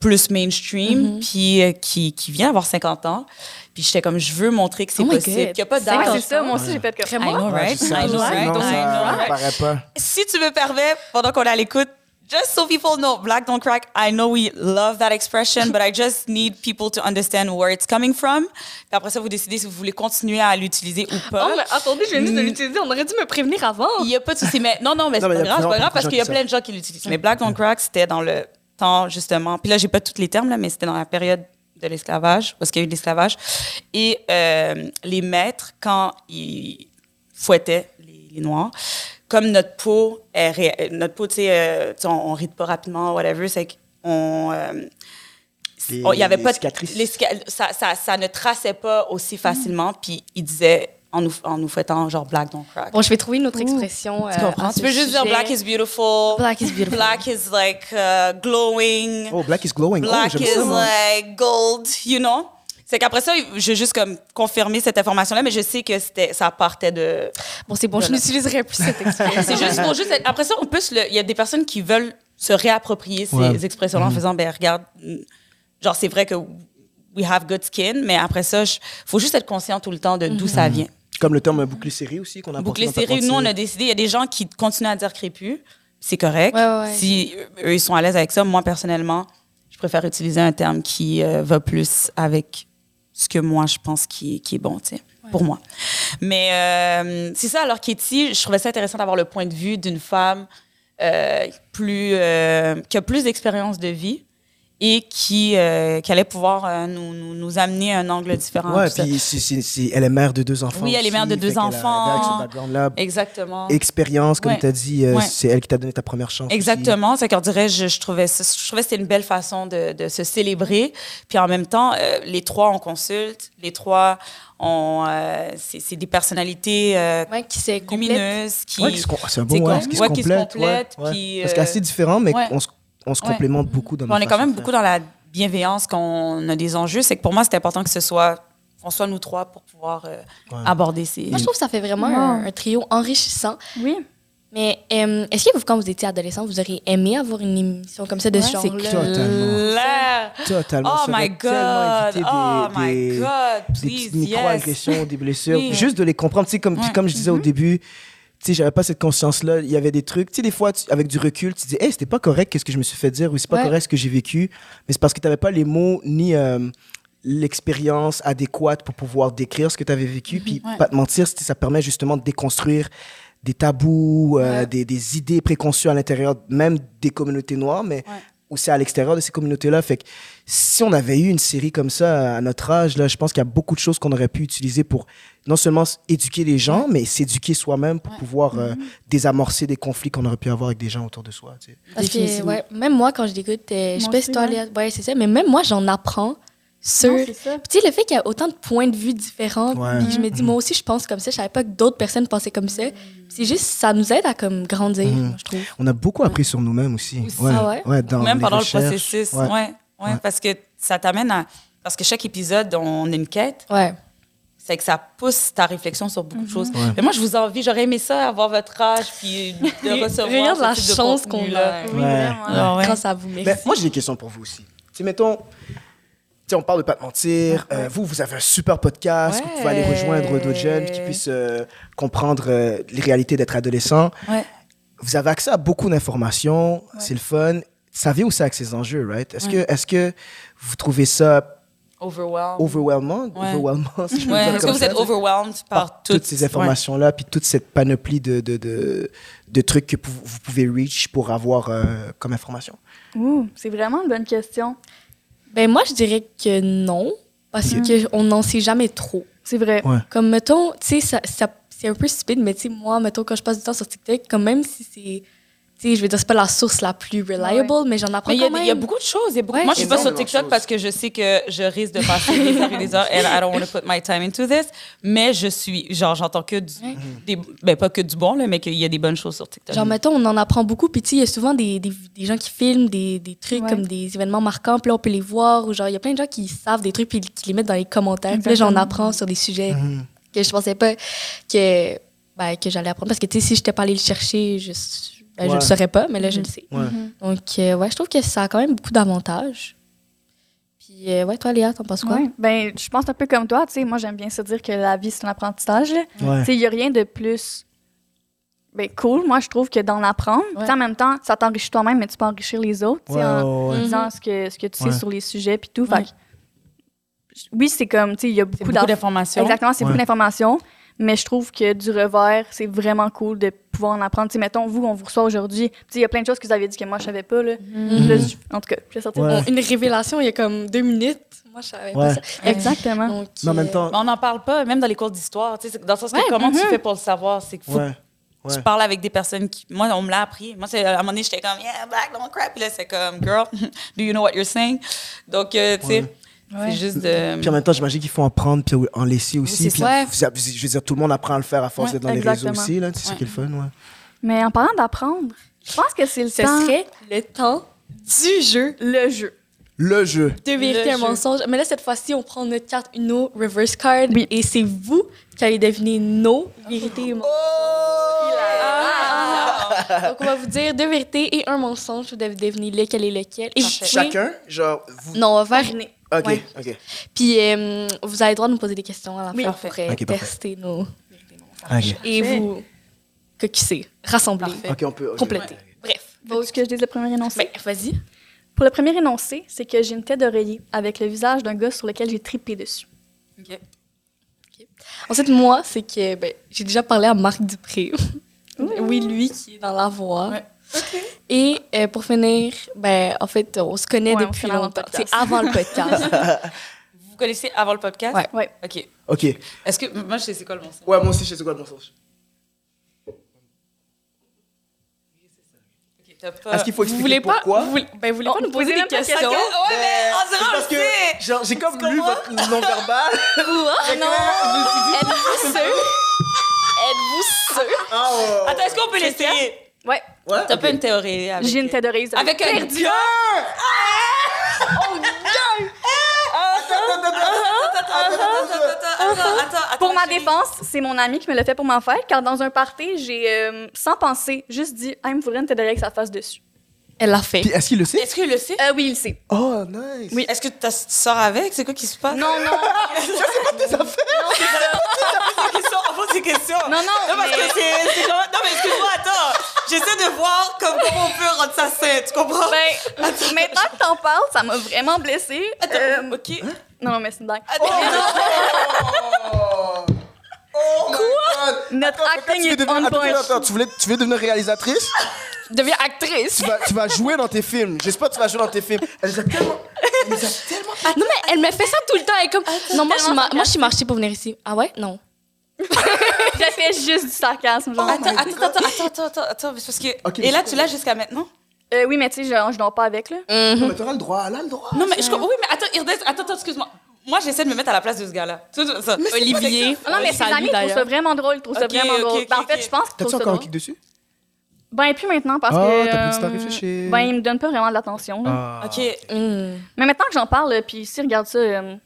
plus mainstream, puis euh, qui, qui vient d'avoir 50 ans. Puis j'étais comme, je veux montrer que c'est Oh possible, qu'il n'y a pas d'âge. c'est ça. Moi aussi, j'ai fait comme? I know, Ouais, right? I know, right? si tu me permets, pendant qu'on est à l'écoute, just so people know, black don't crack, I know we love that expression, but I just need people to understand where it's coming from. Puis après ça, vous décidez si vous voulez continuer à l'utiliser ou pas. Oh, mais attendez, je viens juste de Mm. l'utiliser. On aurait dû me prévenir avant. Il n'y a pas de souci. Mais non, non, mais c'est pas grave, c'est pas grave parce qu'il y a plein de gens qui l'utilisent. Mais Black Don't Crack, c'était dans le temps, justement. Puis là, j'ai pas tous les termes, là, mais c'était dans la période de l'esclavage, parce qu'il y a eu de l'esclavage. Et euh, les maîtres, quand ils fouettaient les, les Noirs, comme notre peau, est ré- notre peau, tu sais, euh, tu sais, on, on ride pas rapidement, whatever, c'est qu'on. euh, il y avait les pas de- cicatrices. les ça, ça, ça ne traçait pas aussi facilement. Puis ils disaient, en nous, en nous fouettant, genre Black Don't Crack. Bon, je vais trouver une autre expression. Tu euh, comprends? Tu peux juste dire black is beautiful. Black is beautiful. Black is like uh, glowing. Oh, Black is glowing. black oh, j'aime is ça, like gold, you know? C'est qu'après ça, j'ai juste comme confirmé cette information-là, mais je sais que c'était, ça partait de. Bon, c'est bon, je n'utiliserai plus cette expression. C'est juste pour juste. être- Après ça, on peut Il y a des personnes qui veulent se réapproprier ces Ouais. expressions-là en faisant, ben regarde, genre c'est vrai que we have good skin, mais après ça, il faut juste être conscient tout le temps de d'où ça vient. Comme le terme bouclé serré aussi qu'on a dans serré, nous, on a décidé, il y a des gens qui continuent à dire crépus, c'est correct. Ouais, ouais, ouais. Si eux, ils sont à l'aise avec ça, moi, personnellement, je préfère utiliser un terme qui euh, va plus avec ce que moi, je pense qui, qui est bon, tu sais, pour moi. Mais euh, c'est ça, alors Katie, je trouvais ça intéressant d'avoir le point de vue d'une femme euh, plus, euh, qui a plus d'expérience de vie et qui, euh, qui allait pouvoir euh, nous, nous, nous amener un angle différent. Ça. puis c'est- c'est- elle est mère de deux enfants. Oui, elle est mère de aussi, deux enfants. Exactement. expérience, comme Ouais. tu as dit, euh, Ouais. c'est elle qui t'a donné ta première chance. Exactement. C'est qu'on dirait, je, je trouvais, je trouvais que c'était une belle façon de, de se célébrer. Puis en même temps, euh, les trois, on consulte. Les trois, euh, c'est des personnalités euh, Ouais, qui complète. lumineuses qui. Ouais, se c'est un bon C'est ouais, qui se ouais, qui se complète. complète, ouais, ouais. puis, Parce euh, qu'assez différent, mais ouais. on se, on se Ouais. complémente beaucoup dans on est quand même beaucoup dans la bienveillance qu'on a des enjeux. C'est que pour moi, c'est important que ce soit, qu'on soit nous trois pour pouvoir euh, Ouais. aborder ces. Moi, je trouve que ça fait vraiment un, un trio enrichissant. Oui. Mais euh, est-ce que vous, quand vous étiez adolescent, vous auriez aimé avoir une émission comme ça de Ouais, ce c'est genre-là? Totalement. Totalement. Oh my God. des- Oh my des- God. des Please, petites yes. micro-agressions, des blessures, Oui. juste de les comprendre. Tu sais, comme, Ouais. comme je disais au début, tu sais, j'avais pas cette conscience-là. Il y avait des trucs, tu sais, des fois, tu- avec du recul, tu dis, hey, c'était pas correct, qu'est-ce que je me suis fait dire, ou c'est pas Ouais. correct ce que j'ai vécu. Mais c'est parce que tu n'avais pas les mots ni euh, l'expérience adéquate pour pouvoir décrire ce que tu avais vécu. Puis, Ouais. pas te mentir, ça permet justement de déconstruire des tabous, euh, Ouais. des, des idées préconçues à l'intérieur même des communautés noires, mais. Aussi à l'extérieur de ces communautés-là. Fait que si on avait eu une série comme ça à notre âge, là, je pense qu'il y a beaucoup de choses qu'on aurait pu utiliser pour non seulement éduquer les gens, mais s'éduquer soi-même pour pouvoir euh, désamorcer des conflits qu'on aurait pu avoir avec des gens autour de soi. tu sais. Parce que, ouais, même moi, quand je l'écoute, euh, je sais pas si toi, ouais, c'est ça, mais même moi, j'en apprends sur. Non, c'est ça. Puis tu sais, le fait qu'il y a autant de points de vue différents, Ouais. puis je me dis, moi aussi, je pense comme ça. Je savais pas que d'autres personnes pensaient comme ça. C'est juste, ça nous aide à comme grandir, Mhm. moi, je trouve. On a beaucoup appris sur nous-mêmes aussi. Aussi. Ah ouais? dans Même les pendant recherches. le processus. Ouais. Ouais. Ouais, Ouais. Parce que ça t'amène à. Parce que chaque épisode, on a une quête. Ouais. C'est que ça pousse ta réflexion sur beaucoup de choses. Ouais. Mais moi, je vous envie, j'aurais aimé ça, avoir votre âge, puis de recevoir. Regarde la chance qu'on a. Oui, Ouais. vraiment. Ah ouais. Grâce à vous, merci. Ben, moi, j'ai des questions pour vous aussi. Tu sais, mettons, on parle de pas te mentir. euh, vous, vous avez un super podcast. Vous pouvez aller Ouais. rejoindre d'autres jeunes qui puissent euh, comprendre euh, les réalités d'être adolescent. Ouais. Vous avez accès à beaucoup d'informations. C'est le fun. Ça vient aussi avec ces enjeux, right? Est-ce que, est que vous trouvez ça Overwhelmed. overwhelmant? Ouais. Overwhelmant, si je peux Ouais. le dire Est-ce que vous ça, êtes overwhelmed par, par toutes ces informations-là, puis toute cette panoplie de, de, de, de trucs que vous pouvez reach pour avoir euh, comme information? Ouh, c'est vraiment une bonne question. Ben moi, je dirais que non. parce que on n'en sait jamais trop. C'est vrai. Ouais. Comme, mettons, tu sais, ça, ça- c'est un peu stupide, mais tu sais, moi, mettons, quand je passe du temps sur TikTok, quand même si c'est. Je veux dire, c'est pas la source la plus reliable, mais j'en apprends Mais il y, a, quand même. il y a beaucoup de choses. il y a beaucoup- Ouais, Moi, je suis pas sur TikTok parce que je sais que je risque de passer des heures et des heures. And I don't want to put my time into this. Mais je suis, genre, j'entends que du, Ouais. des, ben pas que du bon, là, mais qu'il y a des bonnes choses sur TikTok. Genre, mettons, on en apprend beaucoup. Puis, tu sais, il y a souvent des, des, des gens qui filment des, des trucs Ouais. comme des événements marquants. Puis là, on peut les voir. Ou genre, il y a plein de gens qui savent des trucs puis qui les mettent dans les commentaires. Puis là, j'en apprends sur des sujets Mhm. que je pensais pas que, ben, que j'allais apprendre. Parce que, tu sais, si je n'étais pas allée le chercher, je, ben, je Ouais. le saurais pas. Mais là, je le sais. Ouais. Donc, euh, ouais, je trouve que ça a quand même beaucoup d'avantages. Puis, euh, ouais, toi, Léa, t'en penses quoi? Ouais. Ben, je pense un peu comme toi, tu sais, moi j'aime bien se dire que la vie c'est un apprentissage. là. Ouais. Tu sais, il y a rien de plus ben, cool, moi je trouve que d'en apprendre. Puis, Ouais. en même temps, ça t'enrichit toi-même, mais tu peux enrichir les autres, tu sais, Ouais, en disant ce que, ce que tu sais Ouais. sur les sujets puis tout. Ouais. Fait oui, c'est comme, tu sais, il y a beaucoup, beaucoup d'inf- d'informations. Exactement, c'est Ouais. beaucoup d'informations. Mais je trouve que du revers, c'est vraiment cool de pouvoir en apprendre. Tu sais, mettons, vous, on vous reçoit aujourd'hui. Tu sais, il y a plein de choses que vous avez dit que moi, je savais pas. Là. Là, je- en tout cas. Ouais. Bon, une révélation il y a comme deux minutes. Moi, je savais Ouais. pas ça. Exactement. Donc, Mais en même temps, Mais on n'en parle pas, même dans les cours d'histoire. tu sais, c'est Dans le sens que Ouais, comment tu mhm. fais pour le savoir, c'est qu'il faut tu Ouais. parles avec des personnes qui. Moi, on me l'a appris. Moi, c'est, à un moment donné, j'étais comme, yeah, black, don't crap. Puis là, c'est comme, girl, do you know what you're saying? Donc, euh, tu sais, Ouais. c'est juste de. Puis en même temps, j'imagine qu'il faut en prendre puis en laisser aussi. c'est Puis, ça. Je veux dire, tout le monde apprend à le faire à force Ouais, d'être dans les réseaux aussi. là. C'est ça qui est le fun, ouais. Mais en parlant d'apprendre, je pense que c'est le ce temps. serait le temps du jeu. le jeu. Le jeu. De vérité, un mensonge. Mais là, cette fois-ci, on prend notre carte Uno reverse card. Oui. Et c'est vous qui allez deviner nos vérités et mensonges. Ah. Donc, on va vous dire deux vérités et un mensonge. Vous devez deviner lequel est lequel. Et vous Parfait. pouvez- Chacun, genre, vous. Non, on va faire. Ok, Ouais. ok. Puis, euh, vous avez le droit de nous poser des questions à la Oui. fin pour euh, Ok, parfait. tester nos. Et vous cocusser, rassembler, Parfait. ok, on peut. compléter. Bref. Veux-tu que je dise le premier énoncé? Ben, vas-y. Pour le premier énoncé, c'est que j'ai une tête d'oreiller avec le visage d'un gars sur lequel j'ai trippé dessus. Ok. Ensuite, moi, c'est que ben, j'ai déjà parlé à Marc Dupré. oui, lui qui est dans la voix. Ouais. Et euh, pour finir, ben, en fait, on se connaît Ouais, depuis longtemps. podcast. C'est avant le podcast. Vous vous connaissez avant le podcast? Ouais. Ouais. OK. Ok. Est-ce que. Moi, je sais c'est quoi le mensonge? Ouais, moi aussi, je sais quoi le mensonge. Ok, t'as pas- Est-ce qu'il faut vous expliquer voulez pas, pourquoi? vous voulez, ben, vous voulez Oh, pas nous vous poser des pas questions? questions? Ouais, mais on C'est dirait, parce que genre, j'ai comme lu votre non-verbal. Non. Êtes-vous sûr? Êtes-vous sûr? Ah. Attends, est-ce qu'on peut l'essayer? Ouais. Ouais, T'as pas une théorie avec... J'ai une vous avez Avec un perdu. gars? Pour ma défense, c'est mon ami qui me l'a fait pour m'en faire, car dans un party, j'ai, euh, sans penser, juste dit « Ah, il me faudrait une d'oreiller avec sa face dessus Elle l'a fait. Puis est-ce qu'il le sait? Est-ce qu'il le sait? Euh, Oui, il le sait. Oh, nice. Oui. Est-ce que t'as- tu sors avec? C'est quoi qui se passe? Non, non. Tes affaires. des questions, on pose des questions. Non, non, Non, parce mais- que c'est... Non, mais excuse-moi, attends. J'essaie de voir comme, comment on peut rendre ça sain, tu comprends? Ben, maintenant que t'en parles, ça m'a vraiment blessée. Euh, OK. non, non, mais c'est une blague. Attends. Oh! Oh my God. Notre Attends, acting tu veux est devenir- on attends, point. attends, attends, tu, voulais, tu veux devenir réalisatrice? Deviens actrice. Tu vas, tu vas jouer dans tes films. J'espère que tu vas jouer dans tes films. Elle les a tellement. Elle les a tellement. Non, mais elle me fait ça tout le temps. Elle est comme, non, moi, je suis moi, je suis marchée pour venir ici. Ah ouais? Non. J'ai fait juste du sarcasme, genre. Attends, attends, attends, attends, attends, attends, attends, parce que... Et là, je tu l'as jusqu'à maintenant? Euh, oui, mais tu sais, je, je dors pas avec, là. Non, mais t'auras le droit. Elle a le droit. Non, mais je. Oui, mais attends, Irdes, attends, attends, excuse-moi. Moi, j'essaie de me mettre à la place de ce gars-là. Olivier. Non, mais ses amis trouvent ça d'ailleurs. vraiment drôle. Ils trouvent ça vraiment drôle. Ben, en fait, je pense qu'ils T'as-tu encore un kick dessus? Ben, plus maintenant, parce Ah, que... t'as plus du temps à euh, réfléchir. Ben, ils me donnent pas vraiment de l'attention. Ah. OK. Hmm. Mais maintenant que j'en parle, puis si regarde ça, euh,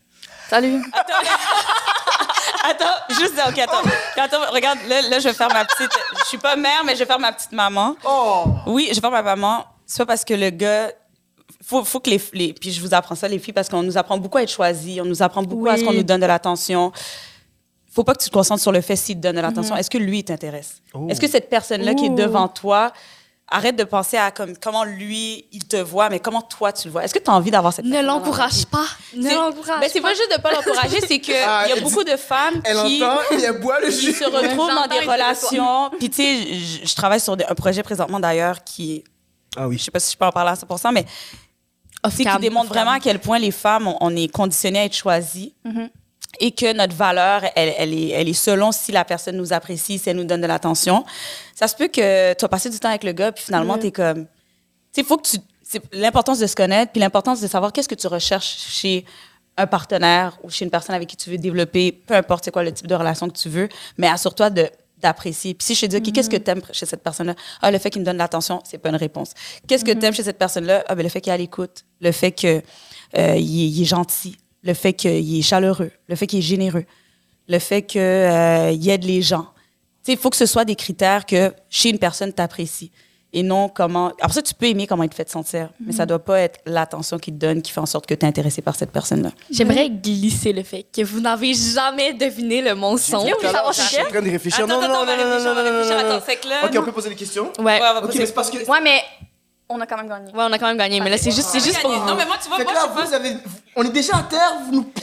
salut. Attends, juste, OK, attends. Attends, regarde, là, là, je vais faire ma petite... Je suis pas mère, mais je vais faire ma petite maman. Oh! Oui, je vais faire ma maman. C'est pas parce que le gars... Faut, faut que les, les... Puis je vous apprends ça, les filles, parce qu'on nous apprend beaucoup à être choisis. On nous apprend beaucoup à ce qu'on nous donne de l'attention. Faut pas que tu te concentres sur le fait s'il te donne de l'attention. Est-ce que lui, t'intéresse? Oh. Est-ce que cette personne-là qui est devant toi, arrête de penser à comme, comment lui, il te voit, mais comment toi, tu le vois? Est-ce que tu as envie d'avoir cette Ne l'encourage pas. Ne C'est- l'encourage Ben, c'est pas juste de pas l'encourager, c'est qu'il Ah, y a beaucoup de femmes Elle qui entend et elle boit le qui jus. se retrouvent dans des relations. Puis, tu sais, je, travaille sur des- un projet présentement d'ailleurs qui, Ah oui. je sais pas si je peux en parler à 100%, mais sais, qui démontre vraiment à quel point les femmes, on, on est conditionnées à être choisies Mhm. et que notre valeur, elle, elle, est, elle est selon si la personne nous apprécie, si elle nous donne de l'attention. Ça se peut que tu vas passer du temps avec le gars, puis finalement, Mhm. tu es comme. Tu sais, il faut que tu. C'est l'importance de se connaître, puis l'importance de savoir qu'est-ce que tu recherches chez un partenaire ou chez une personne avec qui tu veux développer, peu importe c'est quoi le type de relation que tu veux, mais assure-toi de d'apprécier. Puis si je te dis, OK, qu'est-ce que tu aimes chez cette personne-là? Ah, le fait qu'il me donne de l'attention, c'est pas une réponse. Qu'est-ce que tu aimes chez cette personne-là? Ah, ben, le fait qu'il est à l'écoute, le fait qu'il il est gentil, le fait qu'il est chaleureux, le fait qu'il est généreux, le fait qu'il aide les gens. Il faut que ce soit des critères que chez une personne, t'apprécies. Et non comment. Après ça, tu peux aimer comment il te fait te sentir, mais ça doit pas être l'attention qu'il te donne qui fait en sorte que tu es intéressé par cette personne-là. J'aimerais glisser le fait que vous n'avez jamais deviné le mensonge. Est-ce que vous voulez savoir Je c'est suis en quel? train de réfléchir. Attends, non, non, attends, non, on va non, non, réfléchir, on va non, non, réfléchir. non, non. Attends, c'est que là, Ok, nous- on peut poser des questions. Ouais. Ouais, on va Ok, poser- mais c'est parce que. Ouais, mais on a quand même gagné. Ouais, on a quand même gagné, mais là, c'est juste, c'est juste pour Non, vous. mais moi, tu vois, Fait moi, là, je vous avez. On est déjà à terre, vous nous.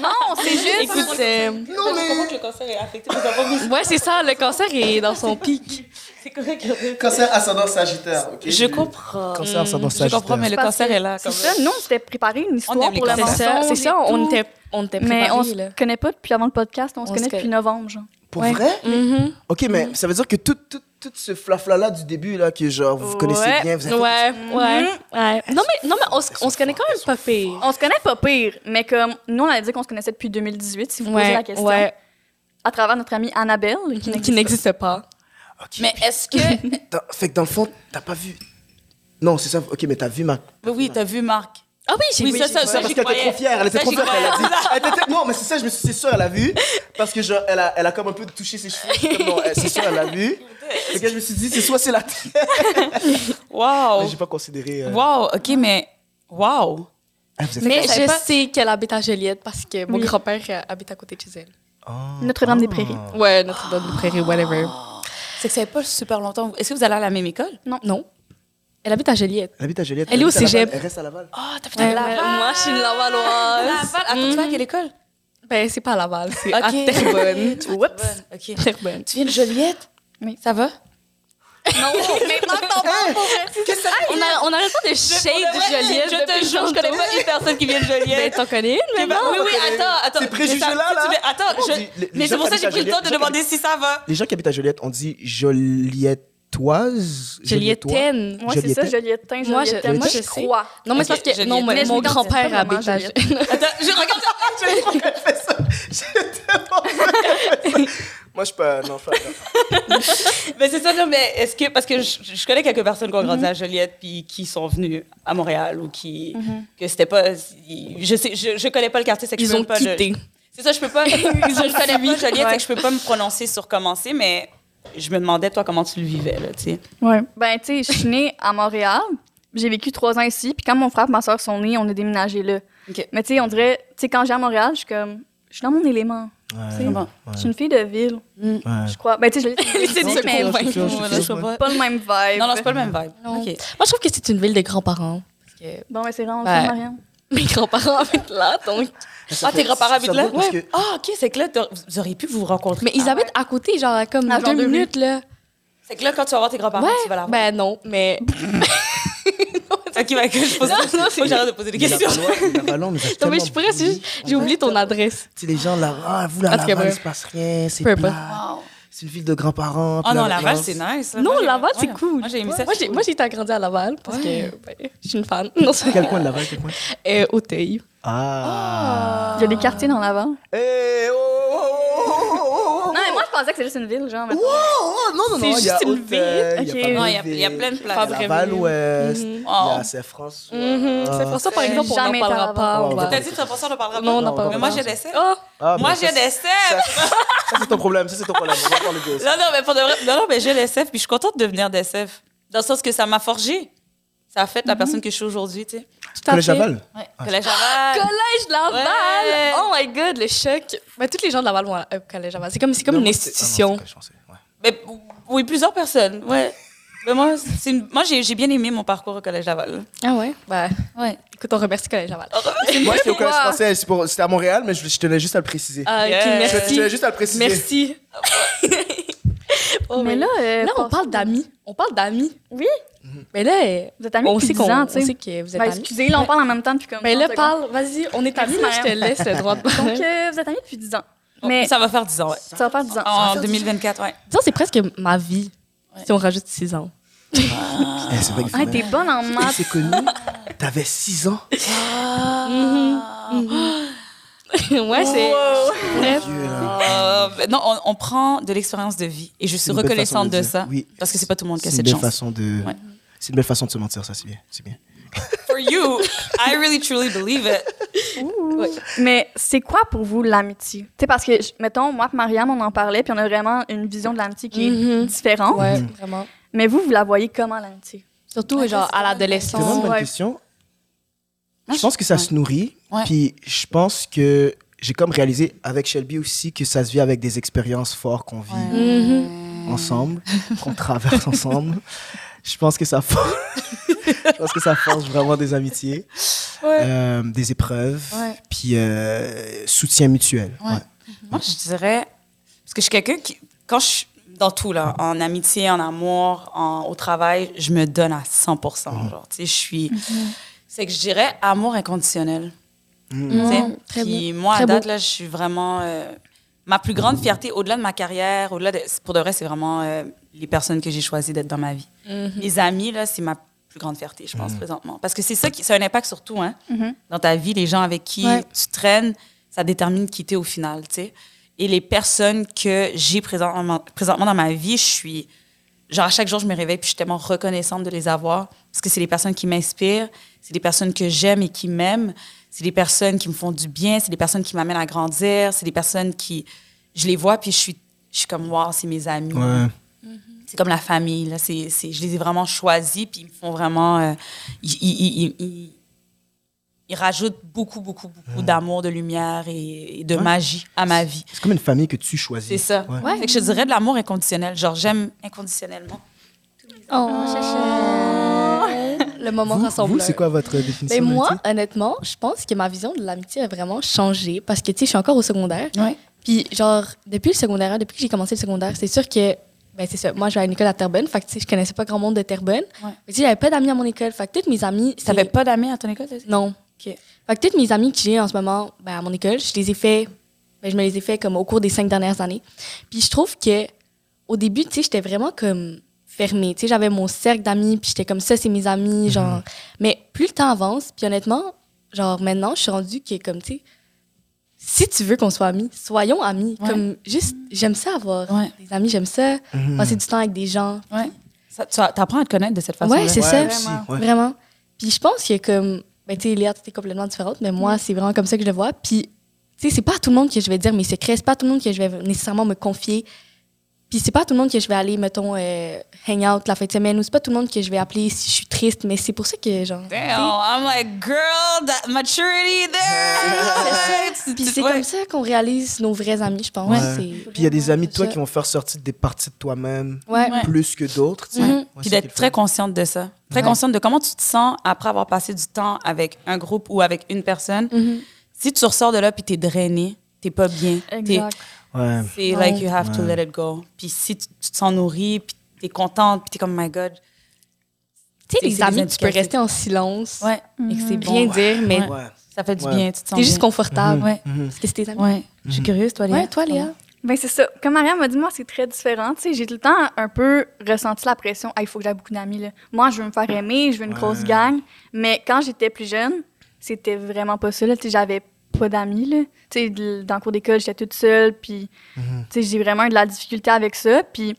Non, c'est juste. Écoute, euh, Non, Je comprends mais. que le cancer est affecté, ça ouais, c'est ça, le cancer est dans son pic. C'est correct. Cancer ascendant Sagittaire, ok Je comprends. Cancer ascendant Je comprends, mais le Parce cancer que est là. C'est ça, nous, on s'était préparé une histoire aime les pour le C'est cancers. ça, c'est ça, on était, on était Mais on préparés, se là. connaît pas depuis avant le podcast, on se On connaît se depuis connaît. novembre, genre. Pour Ouais. vrai? Mhm. Ok, mais ça veut dire que tout, tout, tout ce flafla-là du début, là, que genre, vous connaissez Ouais. bien, vous avez Ouais, ouais, ouais. Non, mais, non, mais on, se- on se connaît quand même pas pire. On se connaît pas pire, mais comme nous, on a dit qu'on se connaissait depuis 2018, si vous posez la Ouais, question. ouais, À travers notre amie Annabelle, qui qui n'existe pas. Mais est-ce que. Dans- fait que dans le fond, t'as pas vu. Non, c'est ça. Ok, mais t'as vu ma. Oui, oui, t'as vu Marc. Ah oui, j'ai Oui, vu. ça, ça, ça, parce qu'elle était trop fière. Elle était Ça, trop fière. Elle a dit. Elle était- Non, mais c'est ça, je me suis. C'est sûr, elle a vu. Parce que genre, elle a, elle a comme un peu touché ses cheveux. Non, elle- c'est sûr, elle a vu. Fait que je me suis dit, c'est soit c'est la terre. Wow. Mais j'ai pas considéré. euh, Wow, OK, mais. Wow. ah, vous êtes Mais Je savais je pas- sais qu'elle habite à Joliette parce que mon Oui. grand-père euh, habite à côté de chez elle. Ah. Notre-Dame des Prairies. Ouais, Notre-Dame de Prairie, whatever. C'est que ça fait pas super longtemps. Est-ce que vous allez à la même école? Non. Elle habite à Joliette. Elle habite à Joliette. Elle est au habite à Laval. cégep. Elle reste à Laval. Ah, t'as Ouais, mais moi, je suis une Lavalloise. Laval. Attends, tu vas à quelle école? Ben, c'est pas à Laval, c'est à Ok. Terrebonne. Oups. OK. Terrebonne. Tu viens de Joliette? Oui. Ça va? Non, maintenant t'en parles, pour. On a, on arrête pas de shade Joliette. Je te jure, je connais pas une personne qui vient de Ben, Joliette. t'en connais une, mais ben, non. oui, oui, attends, attends. Ces préjugés-là, Mais ça- là. mets- Attends, je- mais c'est pour ça que j'ai pris le temps de Joliette, demander si ça va. Les gens qui habitent à Joliette, on dit Joliettoise. Jolietaine. Moi, c'est ça, Joliette. Joliettain, Moi, je- je je crois. Non, mais c'est parce que Joliette. non, je mon grand-père Joliette. Joliette. Attends, je regarde ça. J'ai tellement fait ça. Moi, je peux. Non, je pas. Mais c'est ça, non, mais est-ce que. Parce que je, je connais quelques personnes qui ont grandi à Joliette puis qui sont venues à Montréal ou qui. que c'était pas. Je sais, je, je connais pas le quartier, c'est que Ils ont pas le- quitté. C'est ça, je peux pas. Ils ont je connais pas Joliette, Ouais. c'est que je peux pas me prononcer sur comment c'est, mais je me demandais, toi, comment tu le vivais, là, tu sais. Ouais. Ben, tu sais, je suis née à Montréal. J'ai vécu trois ans ici. Puis quand mon frère et ma soeur sont nés, on a déménagé là. OK. Mais tu sais, on dirait, tu sais, quand j'ai à Montréal, je suis comme, je suis dans mon élément. Ouais. Bon. Je suis une fille de ville, Ouais. je crois. Ben, tu sais, je l'ai C'est dit, mais pas. pas le même vibe. Non, non, c'est pas le même vibe. Moi, je trouve que c'est une ville de grands-parents. Que Bon, mais c'est vraiment Ouais. ça, Marianne. mes grands-parents habitent là, donc. Ça Ah, fait- tes grands-parents habitent là? que- Ah, OK, c'est que là, vous auriez pu vous rencontrer. Mais ils Ah, habitent à côté, genre, comme Ah, genre deux minutes, là. C'est que là, quand tu vas voir tes grands-parents, tu vas la voir. Ben non, mais. OK, je pose Non, non, Faut c'est- que j'arrête de poser des questions. Non, mais je bully. juste- j'ai oublié ton adresse. Tu sais, les gens là, ah, vous là, Laval, il se passe rien, c'est plat. C'est une ville de grands-parents. Oh puis non, Laval, c'est nice. Non, Laval, c'est cool. Moi, j'ai aimé ça. Moi, j'ai, moi, j'ai été grandi à Laval parce que ben, je suis une fan. Quel coin de Laval, quel coin euh, Auteuil. Ah. Il y a des quartiers dans l'avant. Eh, oh, pensais que c'était juste une ville, genre. mettons. Oh, non, non, C'est juste une ville. il y a Non, il y a- il y a plein de places. Mhm. il y a Saint-François. Mhm, C'est pour ça, par exemple, on n'en parlera pas. T'as dit, ça, on ne parlera pas? Non, on n'en Non, parlera Mais pas. moi, j'ai des. Oh, Ah, Moi, j'ai des. Ça, c'est ton problème, ça, c'est ton problème. Non, non, mais pour de vrai. Non, non, mais j'ai l'SF, puis je suis contente de devenir d'SF. Dans le sens que ça m'a forgé. Ça a fait la personne que je suis aujourd'hui, tu sais. tout à Collège. Laval? Ouais. Collège Laval. Collège Laval! Ouais. Oh my god, le choc! Ben, tous les gens de Laval vont à- au Collège Laval. C'est comme, c'est comme Non, une institution. ah non, c'est Collège français, ouais. Mais, oui, plusieurs personnes, ouais. Mais moi, c'est une- moi j'ai bien aimé mon parcours au Collège Laval. Ah ouais? Ben, Ouais. écoute, on remercie Collège Laval. Moi, j'étais au Collège français, c'est pour- c'était à Montréal, mais je, je tenais juste à le préciser. Ah, ok, Yes. je, je merci. tenais juste à le préciser. Merci. Oh, Mais oui. là, euh, Là, on parle d'amis. On parle d'amis. Oui. Mais là, euh, Vous êtes amis on depuis sait 10 qu'on ans, on tu sais. sait que vous êtes Ben, amis. excusez, là, on parle en même temps, puis comme... Mais là, 30 parle, vas-y, on est amis, là, je te laisse le droit de parler. Donc, euh, vous êtes amis depuis 10 ans. Oh, Mais Ça va faire 10 ans, ouais. ça va faire 10 ans. En 2024, ouais. Disons, c'est presque ma vie, Ouais. si on rajoute 6 ans. Eh, c'est vrai que Ah, t'es bonne en maths. s'est connus, t'avais 6 ans? ouais, c'est. Bref. Dieu, là. Euh, ben non, on, on prend de l'expérience de vie et je suis C'est une reconnaissante de, dire. ça Oui. parce que c'est pas tout le monde qui a C'est une cette chance. façon de. Ouais. C'est une belle façon de se mentir, ça, c'est bien. C'est bien. For you, I really truly believe it. Mais c'est quoi pour vous l'amitié? Tu sais, parce que, mettons, moi et Mariam, on en parlait, puis on a vraiment une vision de l'amitié qui est Mhm. différente. Ouais, vraiment. Mais vous, vous la voyez comment, l'amitié? Surtout, Ouais, genre, à vrai. C'est vraiment une l'adolescence. bonne question. Moi, Je pense que ça ouais. se nourrit. Ouais. Puis je pense que j'ai comme réalisé avec Shelby aussi que ça se vit avec des expériences fortes qu'on vit Mhm. ensemble, qu'on traverse ensemble. Je pense que ça force, je pense que ça force vraiment des amitiés, euh, des épreuves, Ouais. puis euh, soutien mutuel. Ouais. Ouais. Moi, je dirais. Parce que je suis quelqu'un qui. Quand je suis dans tout, là, en amitié, en amour, en, au travail, je me donne à 100 Genre, tu sais, je suis. C'est que je dirais amour inconditionnel. Mhm. Très Puis beau. moi, à Très date, beau. là, je suis vraiment. euh, ma plus grande fierté, au-delà de ma carrière, au-delà de. Pour de vrai, c'est vraiment euh, les personnes que j'ai choisi d'être dans ma vie. Mhm. Mes amis, là, c'est ma plus grande fierté, je pense, présentement. Parce que c'est ça qui. Ça a un impact sur tout, hein. Mhm. Dans ta vie, les gens avec qui Ouais. tu traînes, ça détermine qui t'es au final, tu sais. Et les personnes que j'ai présentement, présentement dans ma vie, je suis. Genre, à chaque jour, je me réveille, puis je suis tellement reconnaissante de les avoir. Parce que c'est les personnes qui m'inspirent, c'est des personnes que j'aime et qui m'aiment, c'est des personnes qui me font du bien, c'est des personnes qui m'amènent à grandir, c'est des personnes qui. Je les vois, puis je suis, je suis comme, wow, c'est mes amis. Ouais. C'est comme la famille, là. C'est, c'est- je les ai vraiment choisis, puis ils me font vraiment. euh, ils, ils- ils- ils- ils rajoutent beaucoup, beaucoup, beaucoup d'amour, de lumière et, et de Ouais. magie à ma vie. C'est comme une famille que tu choisis. C'est ça. Ouais. Ouais. Fait que je dirais de l'amour inconditionnel. Genre, j'aime inconditionnellement. Oh, Le moment Vous, rassembleur. vous, c'est quoi votre définition Ben moi, honnêtement, je pense que ma vision de l'amitié a vraiment changé parce que, tu sais, je suis encore au secondaire. Ouais. Puis, genre, depuis le secondaire, depuis que j'ai commencé le secondaire, c'est sûr que, ben, c'est ça. Moi, je vais à une école à Terrebonne. Fait que, tu sais, je connaissais pas grand monde de Terrebonne. Ouais. Mais, tu sais, j'avais pas d'amis à mon école. Fait que toutes mes amis. c'est- T'avais pas d'amis à ton école? Non. OK. Fait que toutes mes amis que j'ai en ce moment, ben, à mon école, je les ai fait, ben, je me les ai fait comme au cours des cinq dernières années. Puis je trouve que, au début, tu sais, j'étais vraiment comme fermée. Tu sais, j'avais mon cercle d'amis, puis j'étais comme ça, c'est mes amis, genre. Mais plus le temps avance, puis honnêtement, genre, maintenant, je suis rendue que, comme, tu sais, si tu veux qu'on soit amis, soyons amis. Ouais. Comme, juste, j'aime ça avoir Ouais. des amis, j'aime ça, Mhm. passer du temps avec des gens. Ouais. Ça, tu apprends à te connaître de cette façon-là. Ouais, c'est Ouais, ça. aussi, ouais. Vraiment. Puis je pense que comme, ben tu sais, Léa, t'es complètement différente, mais moi, c'est vraiment comme ça que je le vois. Puis, tu sais, c'est pas à tout le monde que je vais dire mes secrets, c'est pas à tout le monde que je vais nécessairement me confier. Puis c'est pas tout le monde que je vais aller, mettons, euh, hang out la fin de semaine, ou c'est pas tout le monde que je vais appeler si je suis triste, mais c'est pour ça que, genre... Damn, I'm like, girl, that maturity there. c'est ça. Puis c'est Ouais. comme ça qu'on réalise nos vrais amis, je pense. Puis il y a des amis de toi ça. qui vont faire sortir des parties de toi-même Ouais. Plus que d'autres. tu sais. Mhm. Ouais, Puis d'être très consciente de ça. Très Ouais. consciente de comment tu te sens après avoir passé du temps avec un groupe ou avec une personne. Mhm. Si tu ressors de là puis t'es drainé, t'es pas bien. Exact. Ouais. C'est Ouais. like you have to Ouais. let it go. Puis si tu, tu te sens nourri, puis t'es contente, puis t'es comme, my God. Tu sais, les amis, tu peux rester en silence, Ouais. Et que c'est bon. rien dire, mais. Ça fait du Ouais. bien, tu te sens t'es juste bien. confortable. Ouais. Mhm. Parce que c'est tes amis. Ouais. Je suis curieuse, toi, Léa. Ouais, toi, Léa. Ben c'est ça. Comme Mariam m'a dit, moi, c'est très différent. Tu sais, j'ai tout le temps un peu ressenti la pression. Ah, il faut que j'aie beaucoup d'amis. Là. Moi, je veux me faire aimer, je veux une grosse gang. Mais quand j'étais plus jeune, c'était vraiment pas ça. là. Tu sais, j'avais pas d'amis. là. Tu sais, dans le cours d'école, j'étais toute seule. Puis, tu sais, j'ai vraiment eu de la difficulté avec ça. Puis,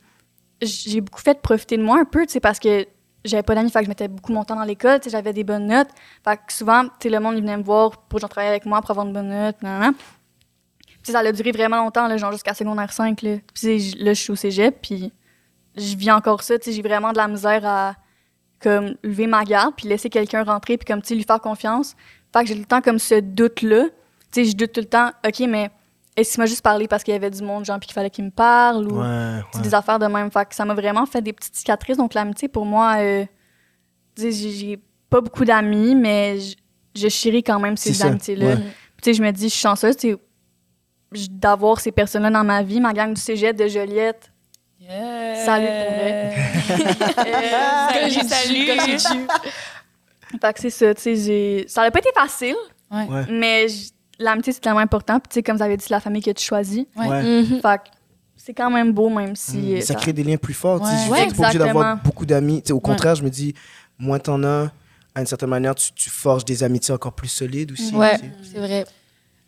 j'ai beaucoup fait profiter de moi un peu, tu sais, parce que j'avais pas d'amis, fait que je mettais beaucoup mon temps dans l'école, tu sais, j'avais des bonnes notes. Fait que souvent, tu sais, le monde, il venait me voir pour genre travailler avec moi pour avoir une bonne note, nan, nan. Puis ça a duré vraiment longtemps, là, genre jusqu'à secondaire 5, là. Puis là, je suis au cégep, puis je vis encore ça, tu sais, j'ai vraiment de la misère à, comme, lever ma garde, puis laisser quelqu'un rentrer, puis comme, tu sais, lui faire confiance. Fait que j'ai le temps comme ce doute-là. Sais, je doute tout le temps, OK, mais est-ce qu'il m'a juste parlé parce qu'il y avait du monde, genre, puis qu'il fallait qu'il me parle, ou Ouais, c'est ouais. des affaires de même. Fait que ça m'a vraiment fait des petites cicatrices. Donc, l'amitié, pour moi, euh, tu sais, j'ai j'ai pas beaucoup d'amis, mais je, je chéris quand même ces amitiés-là. ouais. Tu sais, je me dis, je suis chanceuse tu sais, j- d'avoir ces personnes-là dans ma vie. Ma gang du cégep de Joliette, Salut, pour vrai. Euh, Salut, salut. salut. Fait que c'est ça, tu sais. Ça n'a pas été facile, Ouais. Mais l'amitié, c'est tellement important. Puis, tu sais, comme vous avez dit, c'est la famille que tu choisis. Ouais. Fait que c'est quand même beau, même si... Mm, euh, ça crée des liens plus forts. Ouais. Je Ouais, t'es pas obligé d'avoir beaucoup d'amis. Tu sais, Au contraire, je me dis, moins t'en as, à une certaine manière, tu, tu forges des amitiés encore plus solides aussi. Ouais, c'est vrai.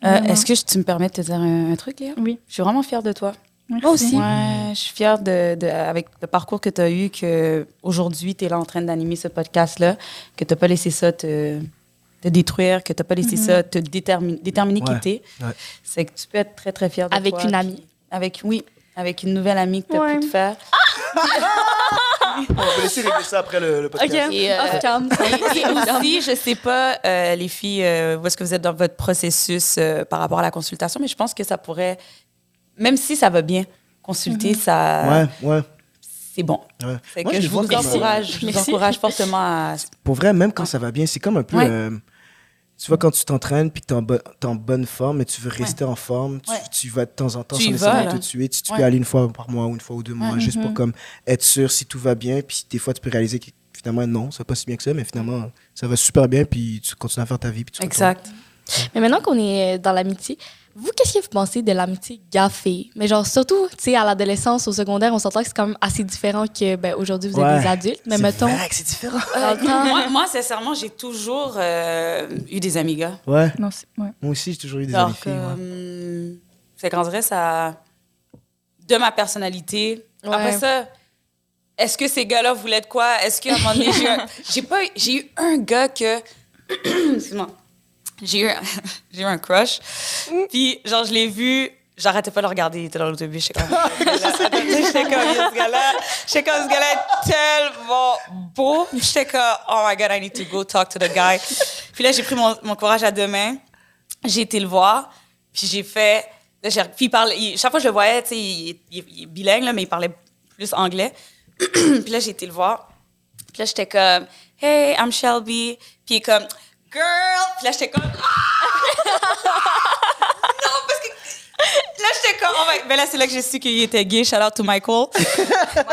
Euh. Est-ce que je- tu me permets de te dire un, un truc, Léa? Oui. Je suis vraiment fière de toi. Merci. Moi aussi. Ouais, je suis fière de, de- avec le parcours que tu as eu, que aujourd'hui tu es là en train d'animer ce podcast-là, que tu n'as pas laissé ça te, te détruire, que tu n'as pas laissé ça te déterminer, déterminer qui t'es. ouais. C'est que tu peux être très, très fière de Avec toi. une amie. puis Avec, oui, avec une nouvelle amie que tu as Ouais. pu te faire. On va laisser régler ça après le, le podcast. Et, euh, cam. Et aussi, je sais pas, euh, les filles, euh, où est-ce que vous êtes dans votre processus euh, par rapport à la consultation, mais je pense que ça pourrait, même si ça va bien, consulter, ça, Ouais, ouais. c'est bon. ouais. C'est Moi, que je vous euh, encourage, je vous encourage fortement à. Pour vrai, même quand ça va bien, c'est comme un peu. Ouais. Tu vois, quand tu t'entraînes puis que tu es en, bo- t'es en bonne forme et tu veux rester en forme, tu, Ouais. tu vas de temps en temps Tu sans nécessairement suite. Si tu Ouais. peux aller une fois par mois ou une fois ou deux mois, Ouais. juste pour Mhm. comme être sûr si tout va bien. Puis des fois, tu peux réaliser que finalement, non, ça va pas si bien que ça, mais finalement, ça va super bien. Puis tu continues à faire ta vie. Puis tu. Exact. Mais maintenant qu'on est dans l'amitié, vous, qu'est-ce que vous pensez de l'amitié gaffée? Mais genre, surtout, tu sais, à l'adolescence, au secondaire, on s'entend que c'est quand même assez différent que, ben, aujourd'hui, vous êtes Ouais. des adultes. Mais C'est mettons, vrai que c'est différent. le temps, moi, moi, sincèrement, j'ai toujours euh, eu des amis gars. Ouais. Non, c'est... Ouais. Moi aussi, j'ai toujours eu des Alors amis filles. ouais. comme, c'est dirait ça, de ma personnalité. Ouais. Après ça, est-ce que ces gars-là voulaient de quoi? Est-ce qu'à un moment donné, j'ai un- eu- j'ai eu un gars que, excuse-moi, j'ai eu, un- j'ai eu un crush. Puis genre je l'ai vu, j'arrêtais pas de le regarder, il était dans l'autobus, j'étais comme, j'étais comme, ce gars-là, j'étais comme, ce gars-là est tellement beau. J'étais comme, oh my god, I need to go talk to the guy. Puis là, j'ai pris mon, mon courage à deux mains, j'ai été le voir, puis j'ai fait, là, j'ai- puis il parle, il- chaque fois que je le voyais, tu sais, il, il- il est bilingue, là, mais il parlait plus anglais. puis là, j'ai été le voir. Puis là, j'étais comme, hey, I'm Shelby. Puis il est comme, girl. Puis là, j'étais comme, non, parce que. Là, j'étais comme, oh my- ben là, c'est là que j'ai su qu'il était gay. Shout out to Michael. Puis ça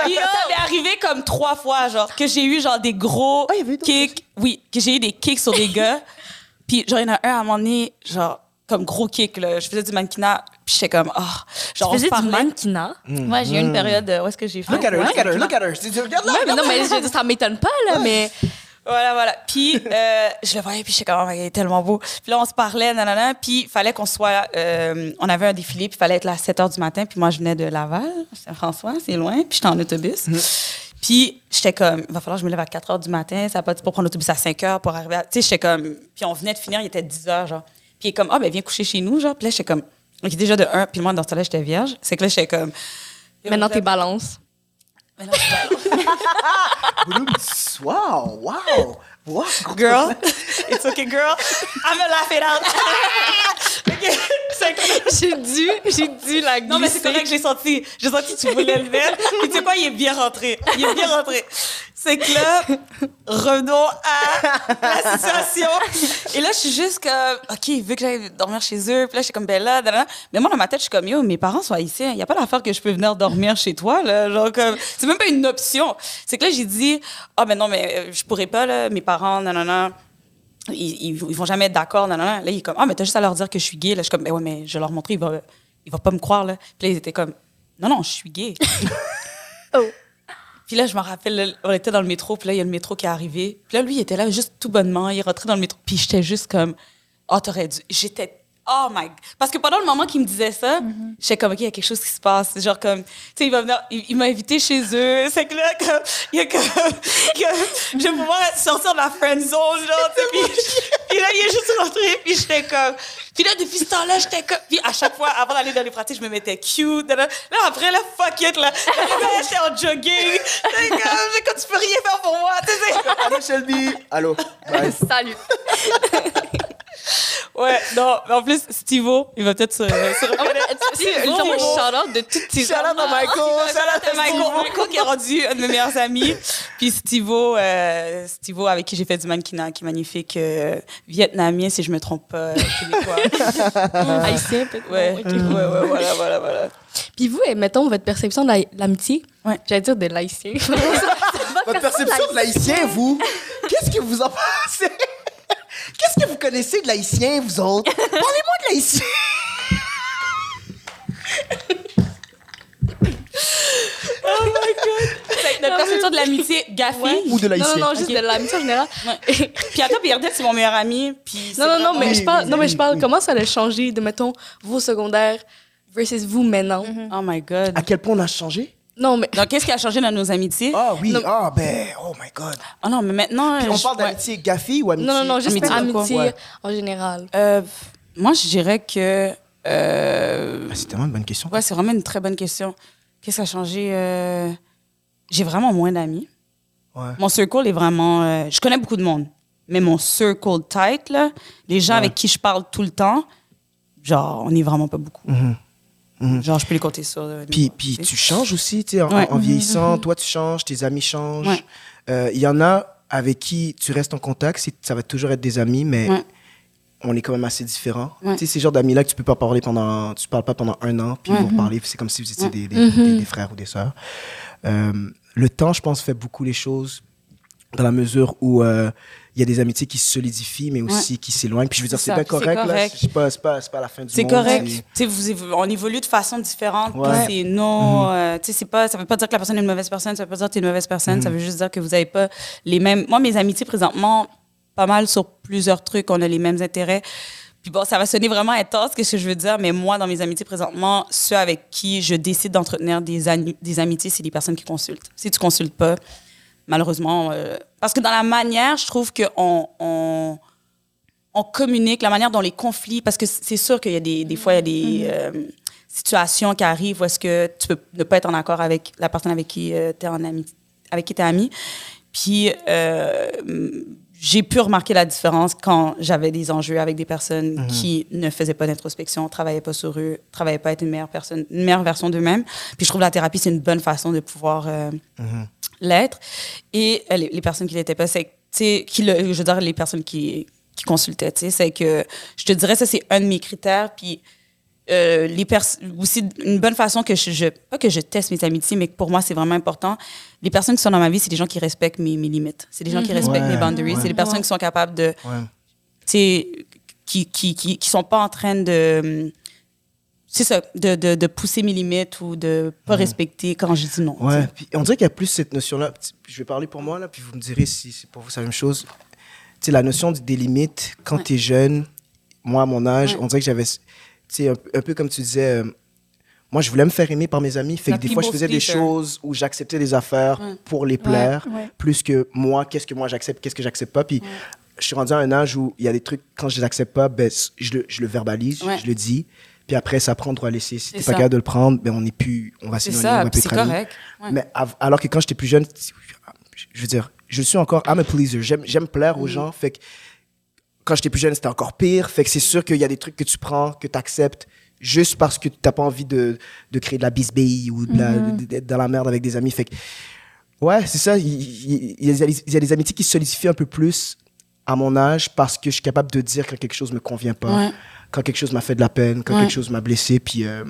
m'est arrivé comme trois fois, genre, que j'ai eu, genre, des gros Ah, d'autres kicks. Oui, que j'ai eu des kicks sur des gars. Puis, genre, il y en a un à un moment donné, genre, comme gros kick, là. Je faisais du mannequinat. Puis j'étais comme, oh. tu Genre, on se faisais du mannequinat? Ouais, j'ai eu une période euh, où est-ce que j'ai fait? Look at her, Ouais, look at her, look at her. Tu- tu- Regarde là. Ouais, mais non, mais ça m'étonne pas, là, mais Voilà, voilà. Puis, euh, je le voyais, puis j'étais comme, oh, il est tellement beau. Puis là, on se parlait, nanana, puis il fallait qu'on soit, euh, on avait un défilé, puis il fallait être là à 7 h du matin, puis moi, je venais de Laval, Saint-François, c'est loin, puis j'étais en autobus. Puis, j'étais comme, il va falloir que je me lève à 4 h du matin, ça va pas pour prendre l'autobus à 5 h pour arriver à, tu sais, j'étais comme, puis on venait de finir, il était 10 h, genre. Puis il est comme, ah, ben, viens coucher chez nous, genre. Puis là, j'étais comme, ok, déjà de un, puis moi, dans ce temps-là, j'étais vierge. C'est que là, j'étais comme, maintenant, t'es balance. Maintenant, je suis Boulou, Wow, wow. Wow. girl. It's okay, girl. I'm gonna laugh it out. J'ai dû, j'ai dû la glisser. Non, mais c'est correct, j'ai senti. J'ai senti que tu voulais le mettre. Puis tu sais quoi, il est bien rentré. Il est bien rentré. C'est que là, revenons à la situation. Et là, je suis juste comme, OK, vu que j'aille dormir chez eux, puis là, je suis comme, ben là, nanana. Mais moi, dans ma tête, je suis comme, yo, mes parents sont haïtiens. Il n'y a pas d'affaire que je peux venir dormir chez toi, là. Genre, comme, c'est même pas une option. C'est que là, j'ai dit, ah, ben non, mais euh, je pourrais pas, là, mes parents, nanana ils, ils, ils vont jamais être d'accord, non, non, non. Là, il est comme, ah, mais t'as juste à leur dire que je suis gay. Là, je suis comme, ben ouais, mais je vais leur montrer, il va, il va pas me croire, là. Puis là, ils étaient comme, non, non, je suis gay. Oh. Puis là, je me rappelle, on était dans le métro, puis là, il y a le métro qui est arrivé. Puis là, lui, il était là juste tout bonnement, il est rentré dans le métro. Puis j'étais juste comme, oh, t'aurais dû. J'étais, oh my. Parce que pendant le moment qu'il me disait ça, j'étais comme, OK, il y a quelque chose qui se passe. Genre comme, tu sais, il va venir, il, il m'a invité chez eux. C'est que là, comme, il y a comme, que je vais pouvoir sortir de la friend zone, genre, tu sais. Puis, puis là, il est juste rentré, puis j'étais comme, puis là, depuis ce temps-là, j'étais comme, puis à chaque fois, avant d'aller dans les pratiques, je me mettais cute. Là, Là, après, là, fuck it, là. Là, j'étais en jogging. J'étais comme, j'ai comme, tu peux rien faire pour moi, tu sais. Allô, Shelby. Allô. Bye. Salut. Ouais, non, mais en plus, Stivo, il va peut-être se, se reconnaître. Un shout-out de toutes tes Shout out à Michael. Shout out à Michael, Michael qui est rendu un de mes meilleurs amis. Puis Stivo, euh, Stivo avec qui j'ai fait du mannequinat, qui est magnifique, euh, vietnamien, si je me trompe pas, euh, québécois. haïtiens, peut-être. Ouais, ouais, ouais, voilà, voilà, voilà. Puis vous, mettons, votre perception de la- l'amitié, Ouais. j'allais dire de l'haïtien. Votre perception de l'haïtien, vous, qu'est-ce que vous en pensez? Qu'est-ce que vous connaissez de l'haïtien, vous autres? Parlez-moi de l'haïtien. Fait que Notre perception de l'amitié, Gaffy. Ou de non, l'haïtien. non, non, juste Ok. de l'amitié en général. Ouais. Puis puis Erdette, c'est mon meilleur ami. Puis c'est Non, non, non, vraiment- mais Oui, je parle, oui, non, mais je parle oui. comment ça a changé de, mettons, vous au secondaire versus vous maintenant? Oh my God. À quel point on a changé? Non, mais Donc, qu'est-ce qui a changé dans nos amitiés? Ah oui, Non. ah ben, oh my God. Oh non, mais maintenant. Puis on je- parle ouais. d'amitié Gafi ou amitié? non, non, non, juste Amitié amitié? Ouais. en général. Euh, moi, je dirais que. euh, Ah, C'est tellement une bonne question. ouais, c'est vraiment une très bonne question. Qu'est-ce qui a changé? Euh, J'ai vraiment moins d'amis. Ouais. Mon circle est vraiment. euh, je connais beaucoup de monde, mais mon circle tight, là, les gens Ouais. avec qui je parle tout le temps, genre, on n'est vraiment pas beaucoup. Mhm. Genre, je peux les compter sur. euh, Puis, tu changes aussi, tu sais, en, Ouais. en vieillissant, toi tu changes, tes amis changent. Ouais. Euh, Il y en a avec qui tu restes en contact, ça va toujours être des amis, mais Ouais. on est quand même assez différents. Tu sais, ces genres d'amis-là que tu peux pas parler pendant, tu parles pas pendant un an, puis ils vont parler, c'est comme si vous étiez Ouais. des, des- des- des frères ou des sœurs. Euh, le temps, je pense, fait beaucoup les choses dans la mesure où euh, il y a des amitiés qui se solidifient, mais aussi qui s'éloignent. Puis je veux dire, C'est c'est correct, là. correct. C'est pas, pas, pas la fin du C'est monde. correct. c'est- sais, vous évo- on évolue de façon différente. Ouais. C'est non. euh, tu sais, c'est pas. Ça veut pas dire que la personne est une mauvaise personne. Ça veut pas dire que tu es une mauvaise personne. Ça veut juste dire que vous avez pas les mêmes. Moi, mes amitiés présentement, pas mal sur plusieurs trucs. On a les mêmes intérêts. Puis bon, ça va sonner vraiment intense, ce que je veux dire, mais moi, dans mes amitiés présentement, ceux avec qui je décide d'entretenir des, des amitiés, c'est des personnes qui consultent. Si tu consultes pas, malheureusement, euh, parce que dans la manière, je trouve qu'on on, on communique, la manière dont les conflits, parce que c'est sûr qu'il y a des, des fois, il y a des euh, situations qui arrivent où est-ce que tu peux ne pas être en accord avec la personne avec qui tu es en ami, avec qui tu es ami. Puis, euh, j'ai pu remarquer la différence quand j'avais des enjeux avec des personnes qui ne faisaient pas d'introspection, travaillaient pas sur eux, travaillaient pas à être une meilleure personne, une meilleure version d'eux-mêmes. Puis je trouve la thérapie, c'est une bonne façon de pouvoir euh, l'être. Et euh, les, les personnes qui l'étaient pas, c'est, tu sais, qui le, je veux dire, les personnes qui, qui consultaient, tu sais, c'est que je te dirais, ça, c'est un de mes critères. Puis euh, les aussi une bonne façon que je, je- pas que je teste mes amitiés, mais que pour moi c'est vraiment important. Les personnes qui sont dans ma vie, c'est des gens qui respectent mes, mes limites. C'est des gens qui respectent Ouais, mes boundaries. ouais. C'est des personnes qui sont capables de, Ouais. tu sais, qui, qui, qui, qui sont pas en train de, c'est ça, de, de, de pousser mes limites ou de pas respecter quand je dis non. Ouais, puis on dirait qu'il y a plus cette notion-là. Je vais parler pour moi, là, puis vous me direz si c'est pour vous la même chose. Tu sais, la notion des limites, quand Ouais. tu es jeune, moi, à mon âge, Ouais. on dirait que j'avais. Tu sais, un, un peu comme tu disais, euh, moi, je voulais me faire aimer par mes amis. Fait que des fois, je faisais des choses où j'acceptais des affaires Ouais. pour les plaire, plus que moi, qu'est-ce que moi j'accepte, qu'est-ce que j'accepte pas. Puis je suis rendu à un âge où il y a des trucs, quand je les accepte pas, ben, je, le, je le verbalise, je le dis. Puis après, ça prend droit laisser. Si t'es pas capable de le prendre, ben, on n'est plus. On va s'éloigner, on va plus correct. Ouais. Mais alors que quand j'étais plus jeune, je veux dire, je suis encore, I'm a pleaser. J'aime, j'aime plaire Mm. aux gens. Fait que quand j'étais plus jeune, c'était encore pire. Fait que c'est sûr qu'il y a des trucs que tu prends, que tu acceptes, juste parce que tu n'as pas envie de, de créer de la bisbille ou de la- Mm-hmm. d'être dans la merde avec des amis. Fait que, ouais, c'est ça. Il, il- il y a, il y a des amitiés qui se solidifient un peu plus à mon âge parce que je suis capable de dire quand quelque chose me convient pas, Ouais. quand quelque chose m'a fait de la peine, quand Ouais. quelque chose m'a blessé. Puis, euh,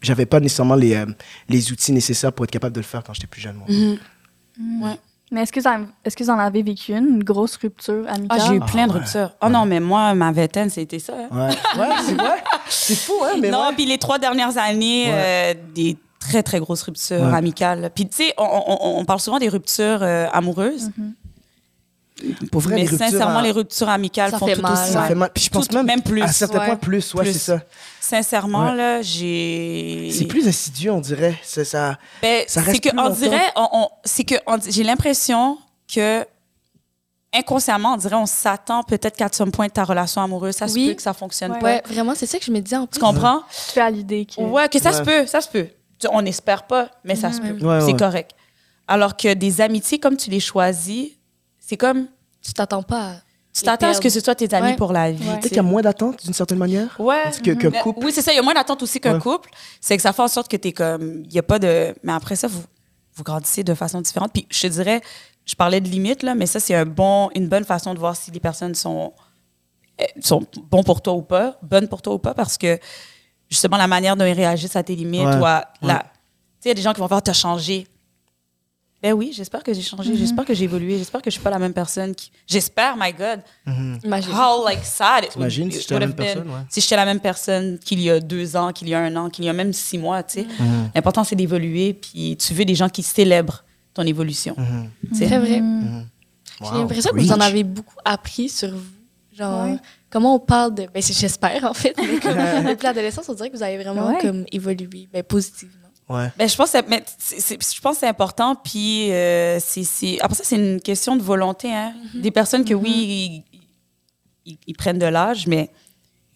j'avais pas nécessairement les, euh, les outils nécessaires pour être capable de le faire quand j'étais plus jeune. moi. Mm-hmm. Ouais. Mais est-ce que, vous en avez vécu une, une grosse rupture amicale? Ah, j'ai eu plein de ouais. ruptures. Oh non, mais moi, ma vingtaine, c'était ça. hein. Ouais, ouais c'est vrai. C'est fou, hein, mais non, puis les trois dernières années, Ouais. euh, des très, très grosses ruptures Ouais. amicales. Puis, tu sais, on, on- on parle souvent des ruptures euh, amoureuses, Pour vrai, mais les sincèrement, à- les ruptures amicales Ça font fait tout mal. aussi ça mal. fait mal. Puis je pense Tout- même, même plus. à certains Ouais. points plus, ouais, c'est ça. Sincèrement, Ouais. là, j'ai... C'est plus insidieux, on dirait. C'est ça. Ben, Ça c'est reste que plus on longtemps. dirait, on, on- c'est que on- j'ai l'impression que inconsciemment, on dirait, on s'attend peut-être qu'à some point de ta relation amoureuse, ça se Oui. peut que ça fonctionne Ouais. pas. Ouais, vraiment, c'est ça que je me dis en plus. Tu comprends? Tu fais à l'idée que... Ouais, que ça se peut, ça se peut. On n'espère pas, mais ça se peut. C'est correct. Alors que des amitiés, comme tu les choisis, c'est comme Tu t'attends pas à... tu t'attends à ce que ce soit tes amis Ouais. pour la vie. Ouais. tu Peut-être sais. qu'il y a moins d'attente, d'une certaine manière? Ouais. Que- Qu'un Mais- couple. Oui, c'est ça. Il y a moins d'attente aussi qu'un Ouais. couple. C'est que ça fait en sorte que tu es comme. Il n'y a pas de. Mais après ça, vous, vous grandissez de façon différente. Puis je te dirais, je parlais de limites, là, mais ça, c'est un bon, une bonne façon de voir si les personnes sont, euh, sont bons pour toi ou pas, bonnes pour toi ou pas, parce que justement la manière dont ils réagissent à tes limites. Ouais, ou à la-. Tu sais, il y a des gens qui vont faire, t'as changé. Ben oui, j'espère que j'ai changé, j'espère que j'ai évolué, j'espère que je suis pas la même personne. Qui... J'espère, my God. Imagine. How like sad it would- T'imagines si j'étais la même have been personne, ouais. Si j'étais la même personne qu'il y a deux ans, qu'il y a un an, qu'il y a même six mois, tu sais. Mhm. L'important, c'est d'évoluer, puis tu veux des gens qui célèbrent ton évolution. Mhm. Très vrai. Wow, J'ai l'impression que vous en avez beaucoup appris sur vous. Genre, Ouais. comment on parle de. Ben, c'est- j'espère, en fait. Mais comme, depuis l'adolescence, on dirait que vous avez vraiment Ouais. comme évolué ben, positivement. Ouais. Ben, je pense que c'est- je important. Puis, euh, c'est- c'est- après ça, c'est une question de volonté. Hein. Des personnes que, oui, ils, ils- ils prennent de l'âge, mais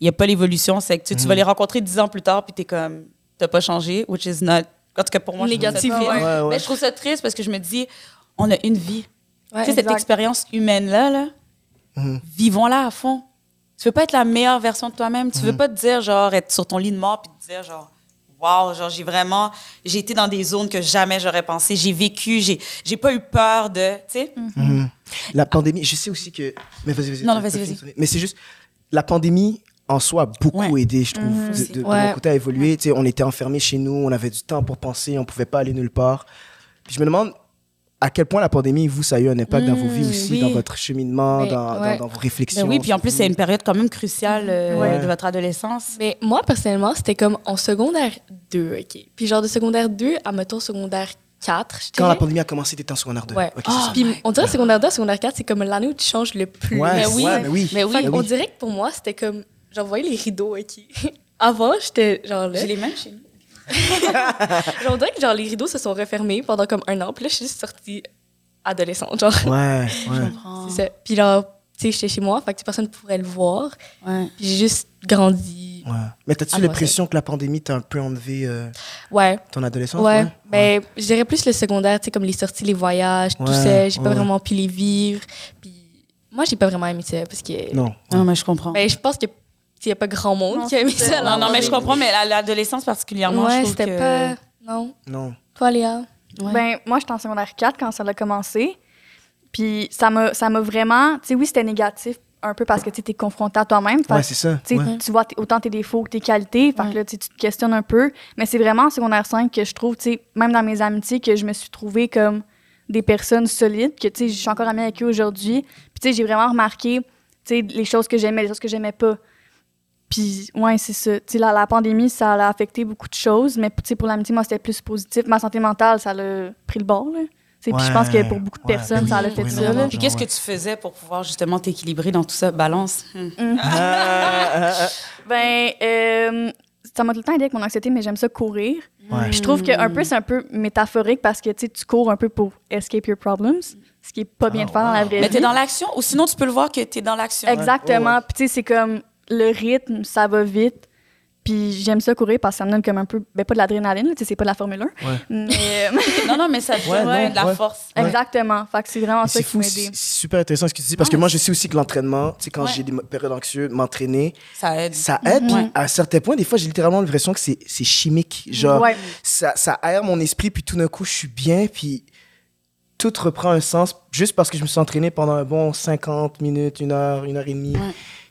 il n'y a pas l'évolution. C'est que tu, tu vas les rencontrer dix ans plus tard, puis tu es comme, tu pas changé, which is not. En tout cas, pour moi, je trouve ça Négatif, triste. ouais. Ouais, ouais. Mais je trouve ça triste parce que je me dis, on a une vie. Ouais, tu sais, cette expérience humaine-là, là, Mhm. vivons-la à fond. Tu veux pas être la meilleure version de toi-même. Tu veux pas te dire, genre, être sur ton lit de mort puis te dire, genre, wow, genre, j'ai vraiment, j'ai été dans des zones que jamais j'aurais pensé. J'ai vécu, j'ai, j'ai pas eu peur de, tu sais? Mhm. La pandémie, je sais aussi que. Mais vas-y, vas-y. Non, non, vas-y, vas-y. Mais c'est juste. La pandémie, en soi, a beaucoup Ouais. aidé, je trouve, de, de- de Ouais. mon côté à évoluer. Tu sais, on était enfermés chez nous, on avait du temps pour penser, on pouvait pas aller nulle part. Puis je me demande à quel point la pandémie, vous, ça a eu un impact dans vos vies Mm, aussi, oui. dans votre cheminement, Mais, dans, dans- ouais. dans vos réflexions. Oui, puis en plus, c'est une période quand même cruciale euh, Ouais. de votre adolescence. Mais moi, personnellement, c'était comme en secondaire 2, OK? Puis genre de secondaire 2 à, mettons, secondaire 4, je Quand la pandémie a commencé, t'étais en secondaire 2. Ouais. Ok, c'est ça. Puis on dirait secondaire 2 secondaire 4, c'est comme l'année où tu changes le plus. Ouais, Mais oui. ouais, mais oui. Mais oui. Fait oui. dirait que pour moi, c'était comme... Voyez les rideaux, OK? Avant, j'étais genre là. J'ai les mêmes chez nous. Genre, on dirait que genre, les rideaux se sont refermés pendant comme un an. Puis là, je suis juste sortie adolescente, genre. Ouais, ouais. C'est ça. Puis genre, tu sais, j'étais chez moi, fait que personne ne pourrait le voir. Ouais. Puis j'ai juste grandi. ouais. Mais t'as-tu l'impression que la pandémie t'a un peu enlevé euh, Ouais, ton adolescence? ouais. Mais je dirais plus le secondaire, tu sais, comme les sorties, les voyages, tout Ouais, ça. J'ai pas ouais. vraiment pu les vivre. Puis moi, j'ai pas vraiment aimé ça parce que. Non. Non, mais je comprends. Ben, je pense que il y a pas grand monde Non, qui a aimé c'est ça. non, non, mais je comprends, mais à l'adolescence particulièrement, je trouve c'était que... pas. Non. Non. Toi, Léa? Ouais. Ben, moi, j'étais en secondaire 4 quand ça a commencé. Puis ça m'a ça m'a vraiment... Tu sais, oui, c'était négatif un peu parce que tu es confronté à toi-même. Ouais, c'est ça. tu sais, ouais. tu vois t- autant tes défauts que tes qualités. Fait Ouais. que là, tu te questionnes un peu. Mais c'est vraiment en secondaire 5 que je trouve, tu sais, même dans mes amitiés, que je me suis trouvée comme des personnes solides, que, tu sais, je suis encore amie avec eux aujourd'hui. Puis, tu sais, j'ai vraiment remarqué, tu sais, les choses que j'aimais, les choses que j'aimais pas. Puis, ouais, c'est ça. Tu sais, la, la pandémie, ça a affecté beaucoup de choses, mais, tu sais, pour l'amitié, moi, c'était plus positif. Ma santé mentale, ça l'a pris le bord, là. Tu sais, Puis, je pense que pour beaucoup de Ouais, personnes, ça l'a fait oui, ça, Puis qu'est-ce que tu faisais pour pouvoir justement t'équilibrer dans tout ça? Balance? Hmm. Ah, Ben, euh, ça m'a tout le temps aidé avec mon anxiété, mais j'aime ça courir. Ouais. Je trouve qu'un peu, c'est un peu métaphorique parce que tu sais, tu cours un peu pour escape your problems, ce qui est pas bien Ah, de faire dans la vraie Mais vie. t'es dans l'action, ou sinon tu peux le voir que t'es dans l'action. Exactement. Ouais, ouais. Puis tu sais, c'est comme le rythme, ça va vite. Puis j'aime ça courir parce que ça me donne comme un peu, ben pas de l'adrénaline, là, tu sais, c'est pas de la Formule 1. Ouais. Mais, Non, non, mais ça te Ouais, de la ouais. force. Ouais. exactement. Fait que c'est vraiment Mais ça qui m'a c'est aidé. c'est super intéressant ce que tu dis parce que moi je sais aussi que l'entraînement, tu sais, quand Ouais. j'ai des périodes anxieuses, m'entraîner, Ça aide. ça aide. puis Ouais. À certains points, des fois, j'ai littéralement l'impression que c'est c'est chimique. Genre, Ouais. ça, ça aère mon esprit, puis tout d'un coup, je suis bien, puis tout reprend un sens juste parce que je me suis entraîné pendant un bon 50 minutes, une heure, une heure et demie.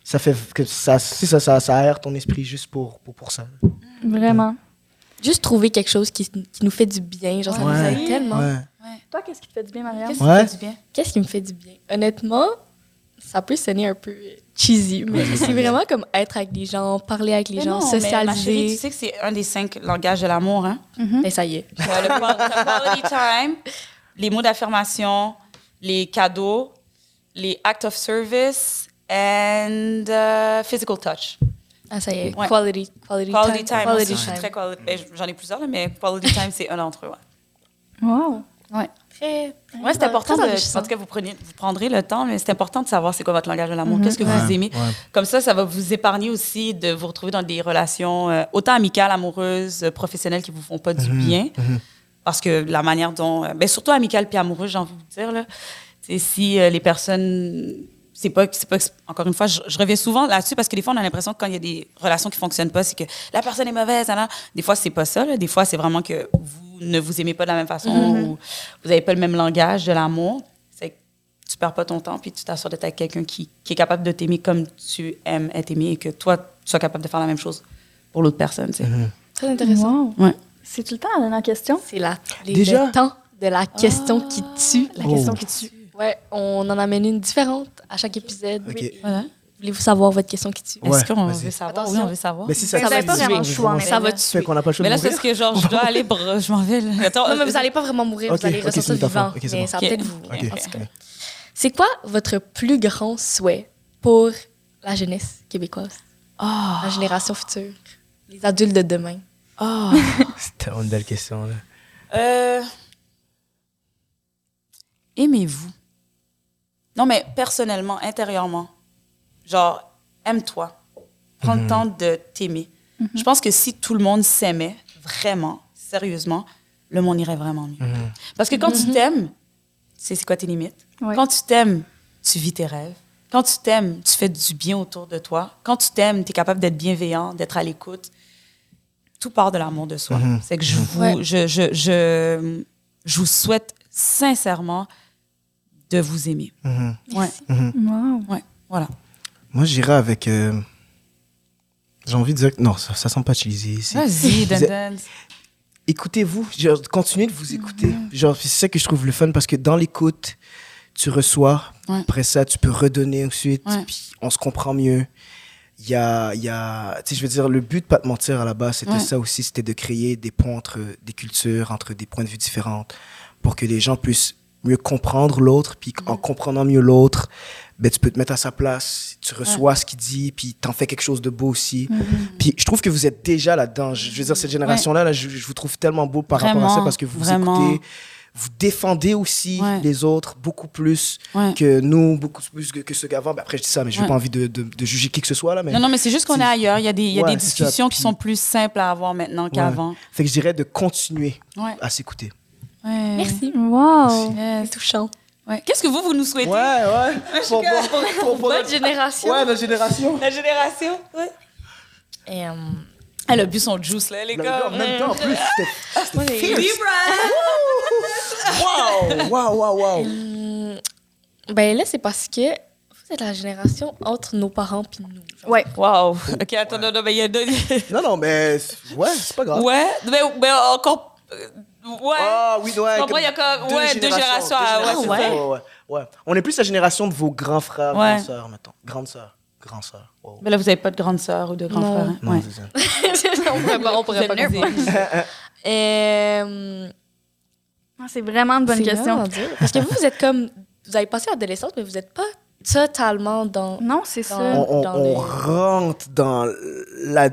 Ouais. Ça fait que ça, ça, ça, ça aère ton esprit juste pour, pour, pour ça. Vraiment. Juste trouver quelque chose qui, qui nous fait du bien. Genre, ça nous Ouais. aide tellement. Ouais. Toi, qu'est-ce qui te fait du bien, Mariam? Qu'est-ce qui Ouais. te fait du bien? Qu'est-ce qui me fait du bien? Honnêtement, ça peut sonner un peu cheesy, mais c'est vraiment comme être avec des gens, parler avec les Mais gens, non, mais ma chérie, tu socialiser. sais que c'est un des cinq langages de l'amour, hein? Mais ça y est. Le quality time, les mots d'affirmation, les cadeaux, les acts of service and uh, physical touch. Ah, ça y est. Ouais. Quality, quality, Quality time, Quality aussi, je suis time. très quality. ben, J'en ai plusieurs, là, mais quality time, c'est un d'entre eux. Ouais. Wow. Ouais. Très, Ouais, c'est important. très De, en tout cas, vous, prenez, vous prendrez le temps, mais c'est important de savoir c'est quoi votre langage de l'amour. Qu'est-ce que vous aimez? ouais. Comme ça, ça va vous épargner aussi de vous retrouver dans des relations euh, autant amicales, amoureuses, euh, professionnelles qui vous font pas du bien. Parce que la manière dont. euh, ben, surtout amicales puis amoureuses, j'ai envie de vous dire. Là, c'est si euh, les personnes. C'est pas, c'est pas. Encore une fois, je, je reviens souvent là-dessus parce que des fois, on a l'impression que quand il y a des relations qui fonctionnent pas, c'est que la personne est mauvaise. hein, là. Des fois, c'est pas ça. là. Des fois, c'est vraiment que vous ne vous aimez pas de la même façon ou vous n'avez pas le même langage de l'amour. C'est que tu perds pas ton temps puis tu t'assures d'être avec quelqu'un qui, qui est capable de t'aimer comme tu aimes être aimé et que toi, tu sois capable de faire la même chose pour l'autre personne. tu sais. Très intéressant. Wow. Ouais. C'est tout le temps la dernière question. C'est la, les, Déjà? le temps de la question qui tue. La Oh. question qui tue. Ouais, on en amène une différente à chaque épisode. Oui. Voilà. Voulez-vous savoir votre question qui tue? Ouais, Est-ce qu'on veut savoir? Attention. Oui, on veut savoir. Mais si ça Vous avez tue, pas vraiment le choix, va- mais Ça va tuer. qu'on n'a pas le choix Mais là, c'est parce que genre, je dois aller, br- je m'en vais. là. Attends, Non, mais vous n'allez pas vraiment mourir, vous allez ok, ressortir vivant. Mais bon. ça va peut-être vous. C'est quoi votre plus grand souhait pour la jeunesse québécoise, Ah, la génération future, les adultes de demain? ah. C'est tellement une belle question, là. Euh, Aimez-vous? Non, mais personnellement, intérieurement, genre, aime-toi. Prends le temps de t'aimer. Je pense que si tout le monde s'aimait, vraiment, sérieusement, le monde irait vraiment mieux. Parce que quand tu t'aimes, tu sais c'est quoi tes limites? Quand tu t'aimes, tu vis tes rêves. Quand tu t'aimes, tu fais du bien autour de toi. Quand tu t'aimes, tu es capable d'être bienveillant, d'être à l'écoute. Tout part de l'amour de soi. C'est que je vous, Ouais. je, je, je, je vous souhaite sincèrement de vous aimer. Mhm. Ouais, Wow. ouais, voilà. Moi, j'irais avec. euh, J'ai envie de dire que. Non, ça, ça sent pas cheesy. c'est- Vas-y. Écoutez-vous, genre, continuez de vous écouter. Genre, c'est ça que je trouve le fun parce que dans l'écoute, tu reçois. Ouais. Après ça, tu peux redonner ensuite. Ouais. Puis on se comprend mieux. Il y a. il Y a tu sais, je veux dire, le but de pas te mentir à la base, c'était Ouais. ça aussi c'était de créer des ponts entre des cultures, entre des points de vue différents pour que les gens puissent mieux comprendre l'autre. Puis en comprenant mieux l'autre, ben, tu peux te mettre à sa place. Tu reçois ce qu'il dit, puis t'en fais quelque chose de beau aussi. Puis je trouve que vous êtes déjà là-dedans. Je, je veux dire, cette génération-là, là, je, je vous trouve tellement beau par rapport à ça parce que vous vous vraiment. écoutez, vous défendez aussi Ouais. les autres beaucoup plus Ouais. que nous, beaucoup plus que, que ceux qu'avant. Ben, après, je dis ça, mais je n'ai Ouais. pas envie de, de, de juger qui que ce soit. Là, mais Non, non, mais c'est juste qu'on est ailleurs. Il y a des, il y a des ça. discussions qui sont plus simples à avoir maintenant qu'avant. Fait que je dirais de continuer à s'écouter. Ouais. Merci. Wow. C'est touchant. Ouais. Qu'est-ce que vous, vous nous souhaitez? ouais. Pour, Votre génération. Ouais, notre génération. La génération? Ouais. Et, euh, Elle a bu son juice, là, les gars. en même temps, en plus, c'était. Wow! Wow, wow, wow. Hum, ben là, c'est parce que vous êtes la génération entre nos parents puis nous. genre. Ouais. Wow. OK, attends, non, non, mais il y a deux... Non, non, mais ouais, c'est pas grave. ouais, mais, mais encore... euh, Ouais. Ah oui, ouais. Comprends, il y a comme- ouais, deux générations, ah, ouais, ouais, ouais, ouais. On est plus la génération de vos grands frères, Ouais. grandes sœurs, mettons. Grandes sœurs, grands sœurs. Wow. Mais là, vous n'avez pas de grande sœur ou de grand frère. hein? Non, Ouais. c'est ça. on pourrait pas, on pourrait pas. Et, hum, Ah, C'est vraiment une bonne question. Parce que vous, vous êtes comme. Vous avez passé l'adolescence, mais vous n'êtes pas totalement dans. Non, c'est ça. On, on- dans on les- rentre dans la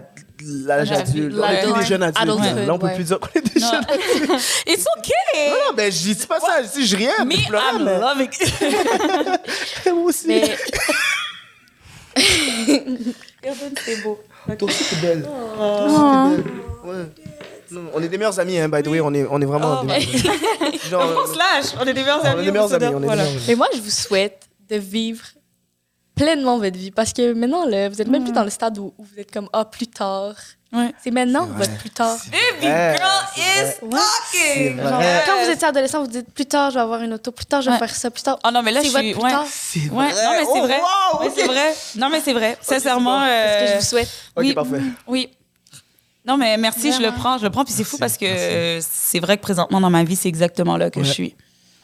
l'âge adulte. On est plus des jeunes adultes. Là, on peut plus dire qu'on est des Non. jeunes adultes. It's OK! Non, non, ben, je dis pas ça. Je dis, je riais, mais I'm mais- loving Moi aussi. Mais. C'est beau. Toi aussi, t'es belle. Oh. Toi aussi, t'es belle. Ouais. Non, on est des meilleurs amis, hein, by the way. On est, on est vraiment Oh, des meilleurs amis. Genre, On se lâche. On est des meilleurs on amis. est des meilleurs on est des voilà. meilleurs amis. Mais moi, je vous souhaite de vivre pleinement votre vie. Parce que maintenant, là, vous êtes même plus dans le stade où, où vous êtes comme, ah, plus tard. Ouais. C'est maintenant, votre plus tard. Vrai, girl is talking! Quand vous étiez adolescent, vous dites, plus tard, je vais avoir une auto, plus tard, je vais Ouais. faire ça, plus tard. Oh non, mais là, c'est je votre suis... plus Ouais. tard? C'est Ouais, vrai. non, mais c'est Oh, vrai. wow, Ouais, ok. c'est vrai. Non, mais c'est vrai. Sincèrement. C'est ce que je euh, vous souhaite. Ok, oui. parfait. Oui. Non, mais merci, je le prends. Je le prends. Puis c'est fou parce que euh, c'est vrai que présentement, dans ma vie, c'est exactement là que Ouais. je suis.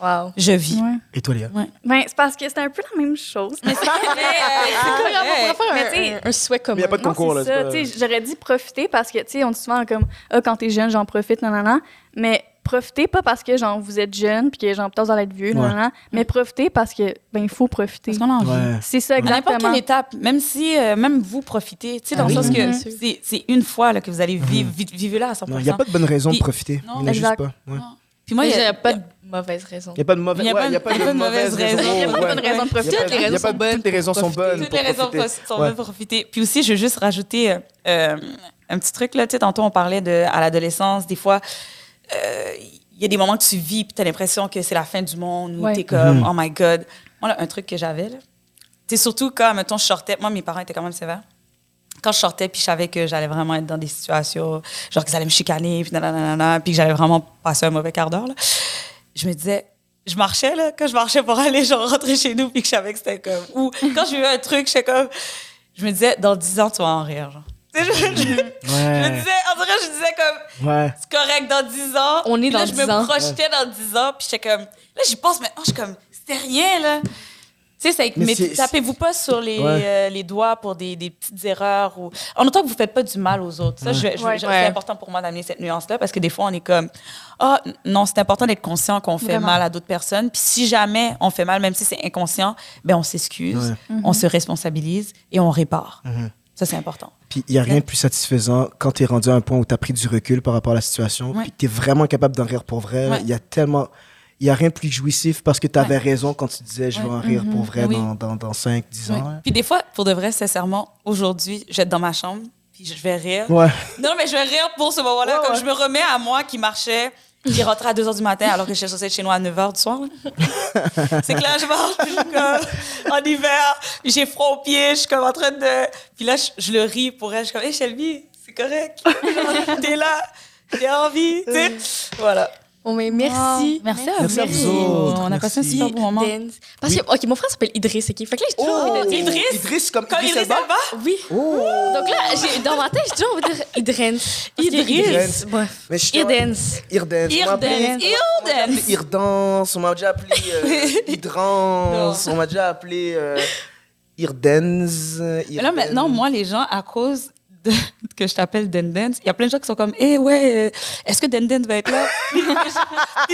Wow. Je vis. Ouais. Et toi, Léa? Ben, c'est parce que c'est un peu la même chose. Mais c'est On pourrait faire Mais un, un, un souhait commun. Mais y a pas de Non, concours, là. c'est ça. pas- Tu sais, J'aurais dit profiter parce que, tu sais, on dit souvent comme, ah, quand t'es jeune, j'en profite, non, non, non. Mais profitez pas parce que, genre, vous êtes jeune puis que, genre, peut-être vous allez être vieux, non, Ouais. non, non. Mais profitez parce que, ben, il faut profiter. Parce qu'on a envie. Ouais. C'est ça, À n'importe exactement. quelle étape, même si, euh, même vous profitez, tu sais, dans Ah le oui, sens que sûr. c'est- c'est une fois là, que vous allez vivre, vi- vivre là à 100%. Non, il n'y a pas de bonne raison de Puis- profiter. non, Il n'y en a juste exact. pas. Ouais. Non. Puis moi, il il y n'y a, a pas de mauvaise raison. Il n'y a pas de mauvaise, Il y a ouais, pas- il y a pas de mauvaise raison. raison. Il y a pas de bonne raison de profiter. Toutes les raisons sont bonnes Toutes les raisons sont bonnes toutes pour les raisons profiter. sont Ouais. bonnes pour profiter. Puis aussi, je veux juste rajouter euh, euh, un petit truc. Là, tu sais, tantôt, on parlait de, à l'adolescence, des fois, euh, il y a des moments que tu vis puis tu as l'impression que c'est la fin du monde ou Ouais. tu es comme, Mhm. oh my God. Moi, là, un truc que j'avais, là, c'est surtout quand, mettons, je sortais. Moi, mes parents étaient quand même sévères. Quand je sortais, puis je savais que j'allais vraiment être dans des situations, genre qu'ils allaient me chicaner, puis nanana, puis que j'allais vraiment passer un mauvais quart d'heure, là, je me disais, je marchais, là, quand je marchais pour aller, genre, rentrer chez nous, puis que je savais que c'était comme. Ou quand j'ai eu un truc, j'étais comme. Je me disais, dans 10 ans, tu vas en rire, genre. Tu sais, je, je- je me disais, en vrai, je disais comme, Ouais. c'est correct dans 10 ans. On est Puis là, dans je 10 me ans. projetais dans 10 ans, puis j'étais comme, là, j'y pense maintenant, je suis comme, c'était rien, là. Tu sais, c'est- Mais mais, c'est- tapez-vous pas sur les, Ouais. euh, les doigts pour des, des petites erreurs ou en autant que vous faites pas du mal aux autres. Ça, je- je- Ouais. je- Ouais. c'est important pour moi d'amener cette nuance-là parce que des fois, on est comme, ah, non, c'est important d'être conscient qu'on fait Vraiment. mal à d'autres personnes. Puis si jamais on fait mal, même si c'est inconscient, ben on s'excuse, Ouais. on se responsabilise et on répare. Mhm. Ça, c'est important. Puis il n'y a rien de plus satisfaisant quand tu es rendu à un point où tu as pris du recul par rapport à la situation, Ouais. puis tu es vraiment capable d'en rire pour vrai. Ouais. Il y a tellement. Il n'y a rien de plus jouissif parce que tu avais Ouais. raison quand tu disais je vais Ouais. en rire pour vrai Oui. dans, dans, dans 5, 10 Oui. ans. hein. Puis des fois, pour de vrai, sincèrement, aujourd'hui, je vais être dans ma chambre, puis je vais rire. Ouais. Non, mais je vais rire pour ce moment-là, comme je me remets à moi qui marchait, qui rentrait à 2 h du matin alors que censée être chez nous à 9 h du soir. c'est que là, je marche, je suis en hiver, j'ai froid aux pieds, je suis comme en train de. Puis là, je, je le ris pour elle, je suis comme, hé Shelby, c'est correct. T'es là, t'as envie, tu sais. Voilà. Oh, mais merci. Merci à Merci à vous. autres, On a passé un merci. super bon moment. Dance. Parce que, ok, mon frère s'appelle Idriss, ok? Fait que là, j'ai toujours envie de dire. Idriss? Oh, Idriss comme Comme Idriss Elba? Elba? Oui. Oh! Donc là, dans ma tête, j'ai toujours envie de dire Idrens. Idriss. Idriss. Bref. Mais je te- Irdens. Irdens. Irdens. Irdens. Irdance. On m'a déjà appelé euh. On m'a déjà appelé euh, Irdens. Là, Irdens. maintenant, moi, les gens, à cause de, que je t'appelle Dendens, il y a plein de gens qui sont comme, eh ouais, euh, est-ce que Dendens va être là? Puis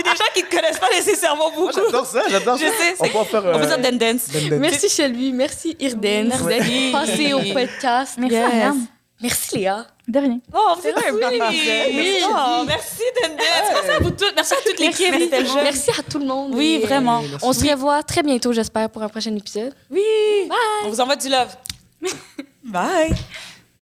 des gens qui ne connaissent pas nécessairement beaucoup. J'adore ça, j'adore Je ça. sais, On peut en faire. On peut euh, dire Dendens. Dendens. Merci Shelby, merci Irdens Merci. passé au podcast. Merci, Yes. Marianne. Merci Léa. De rien. Oh, c'est vrai, oui. Oh, merci. Merci à vous toutes. Merci à toute l'équipe. Merci. Merci à tout le monde. Oui, vraiment. Merci. On se revoit très bientôt, j'espère, pour un prochain épisode. Oui. On vous envoie du love. Bye.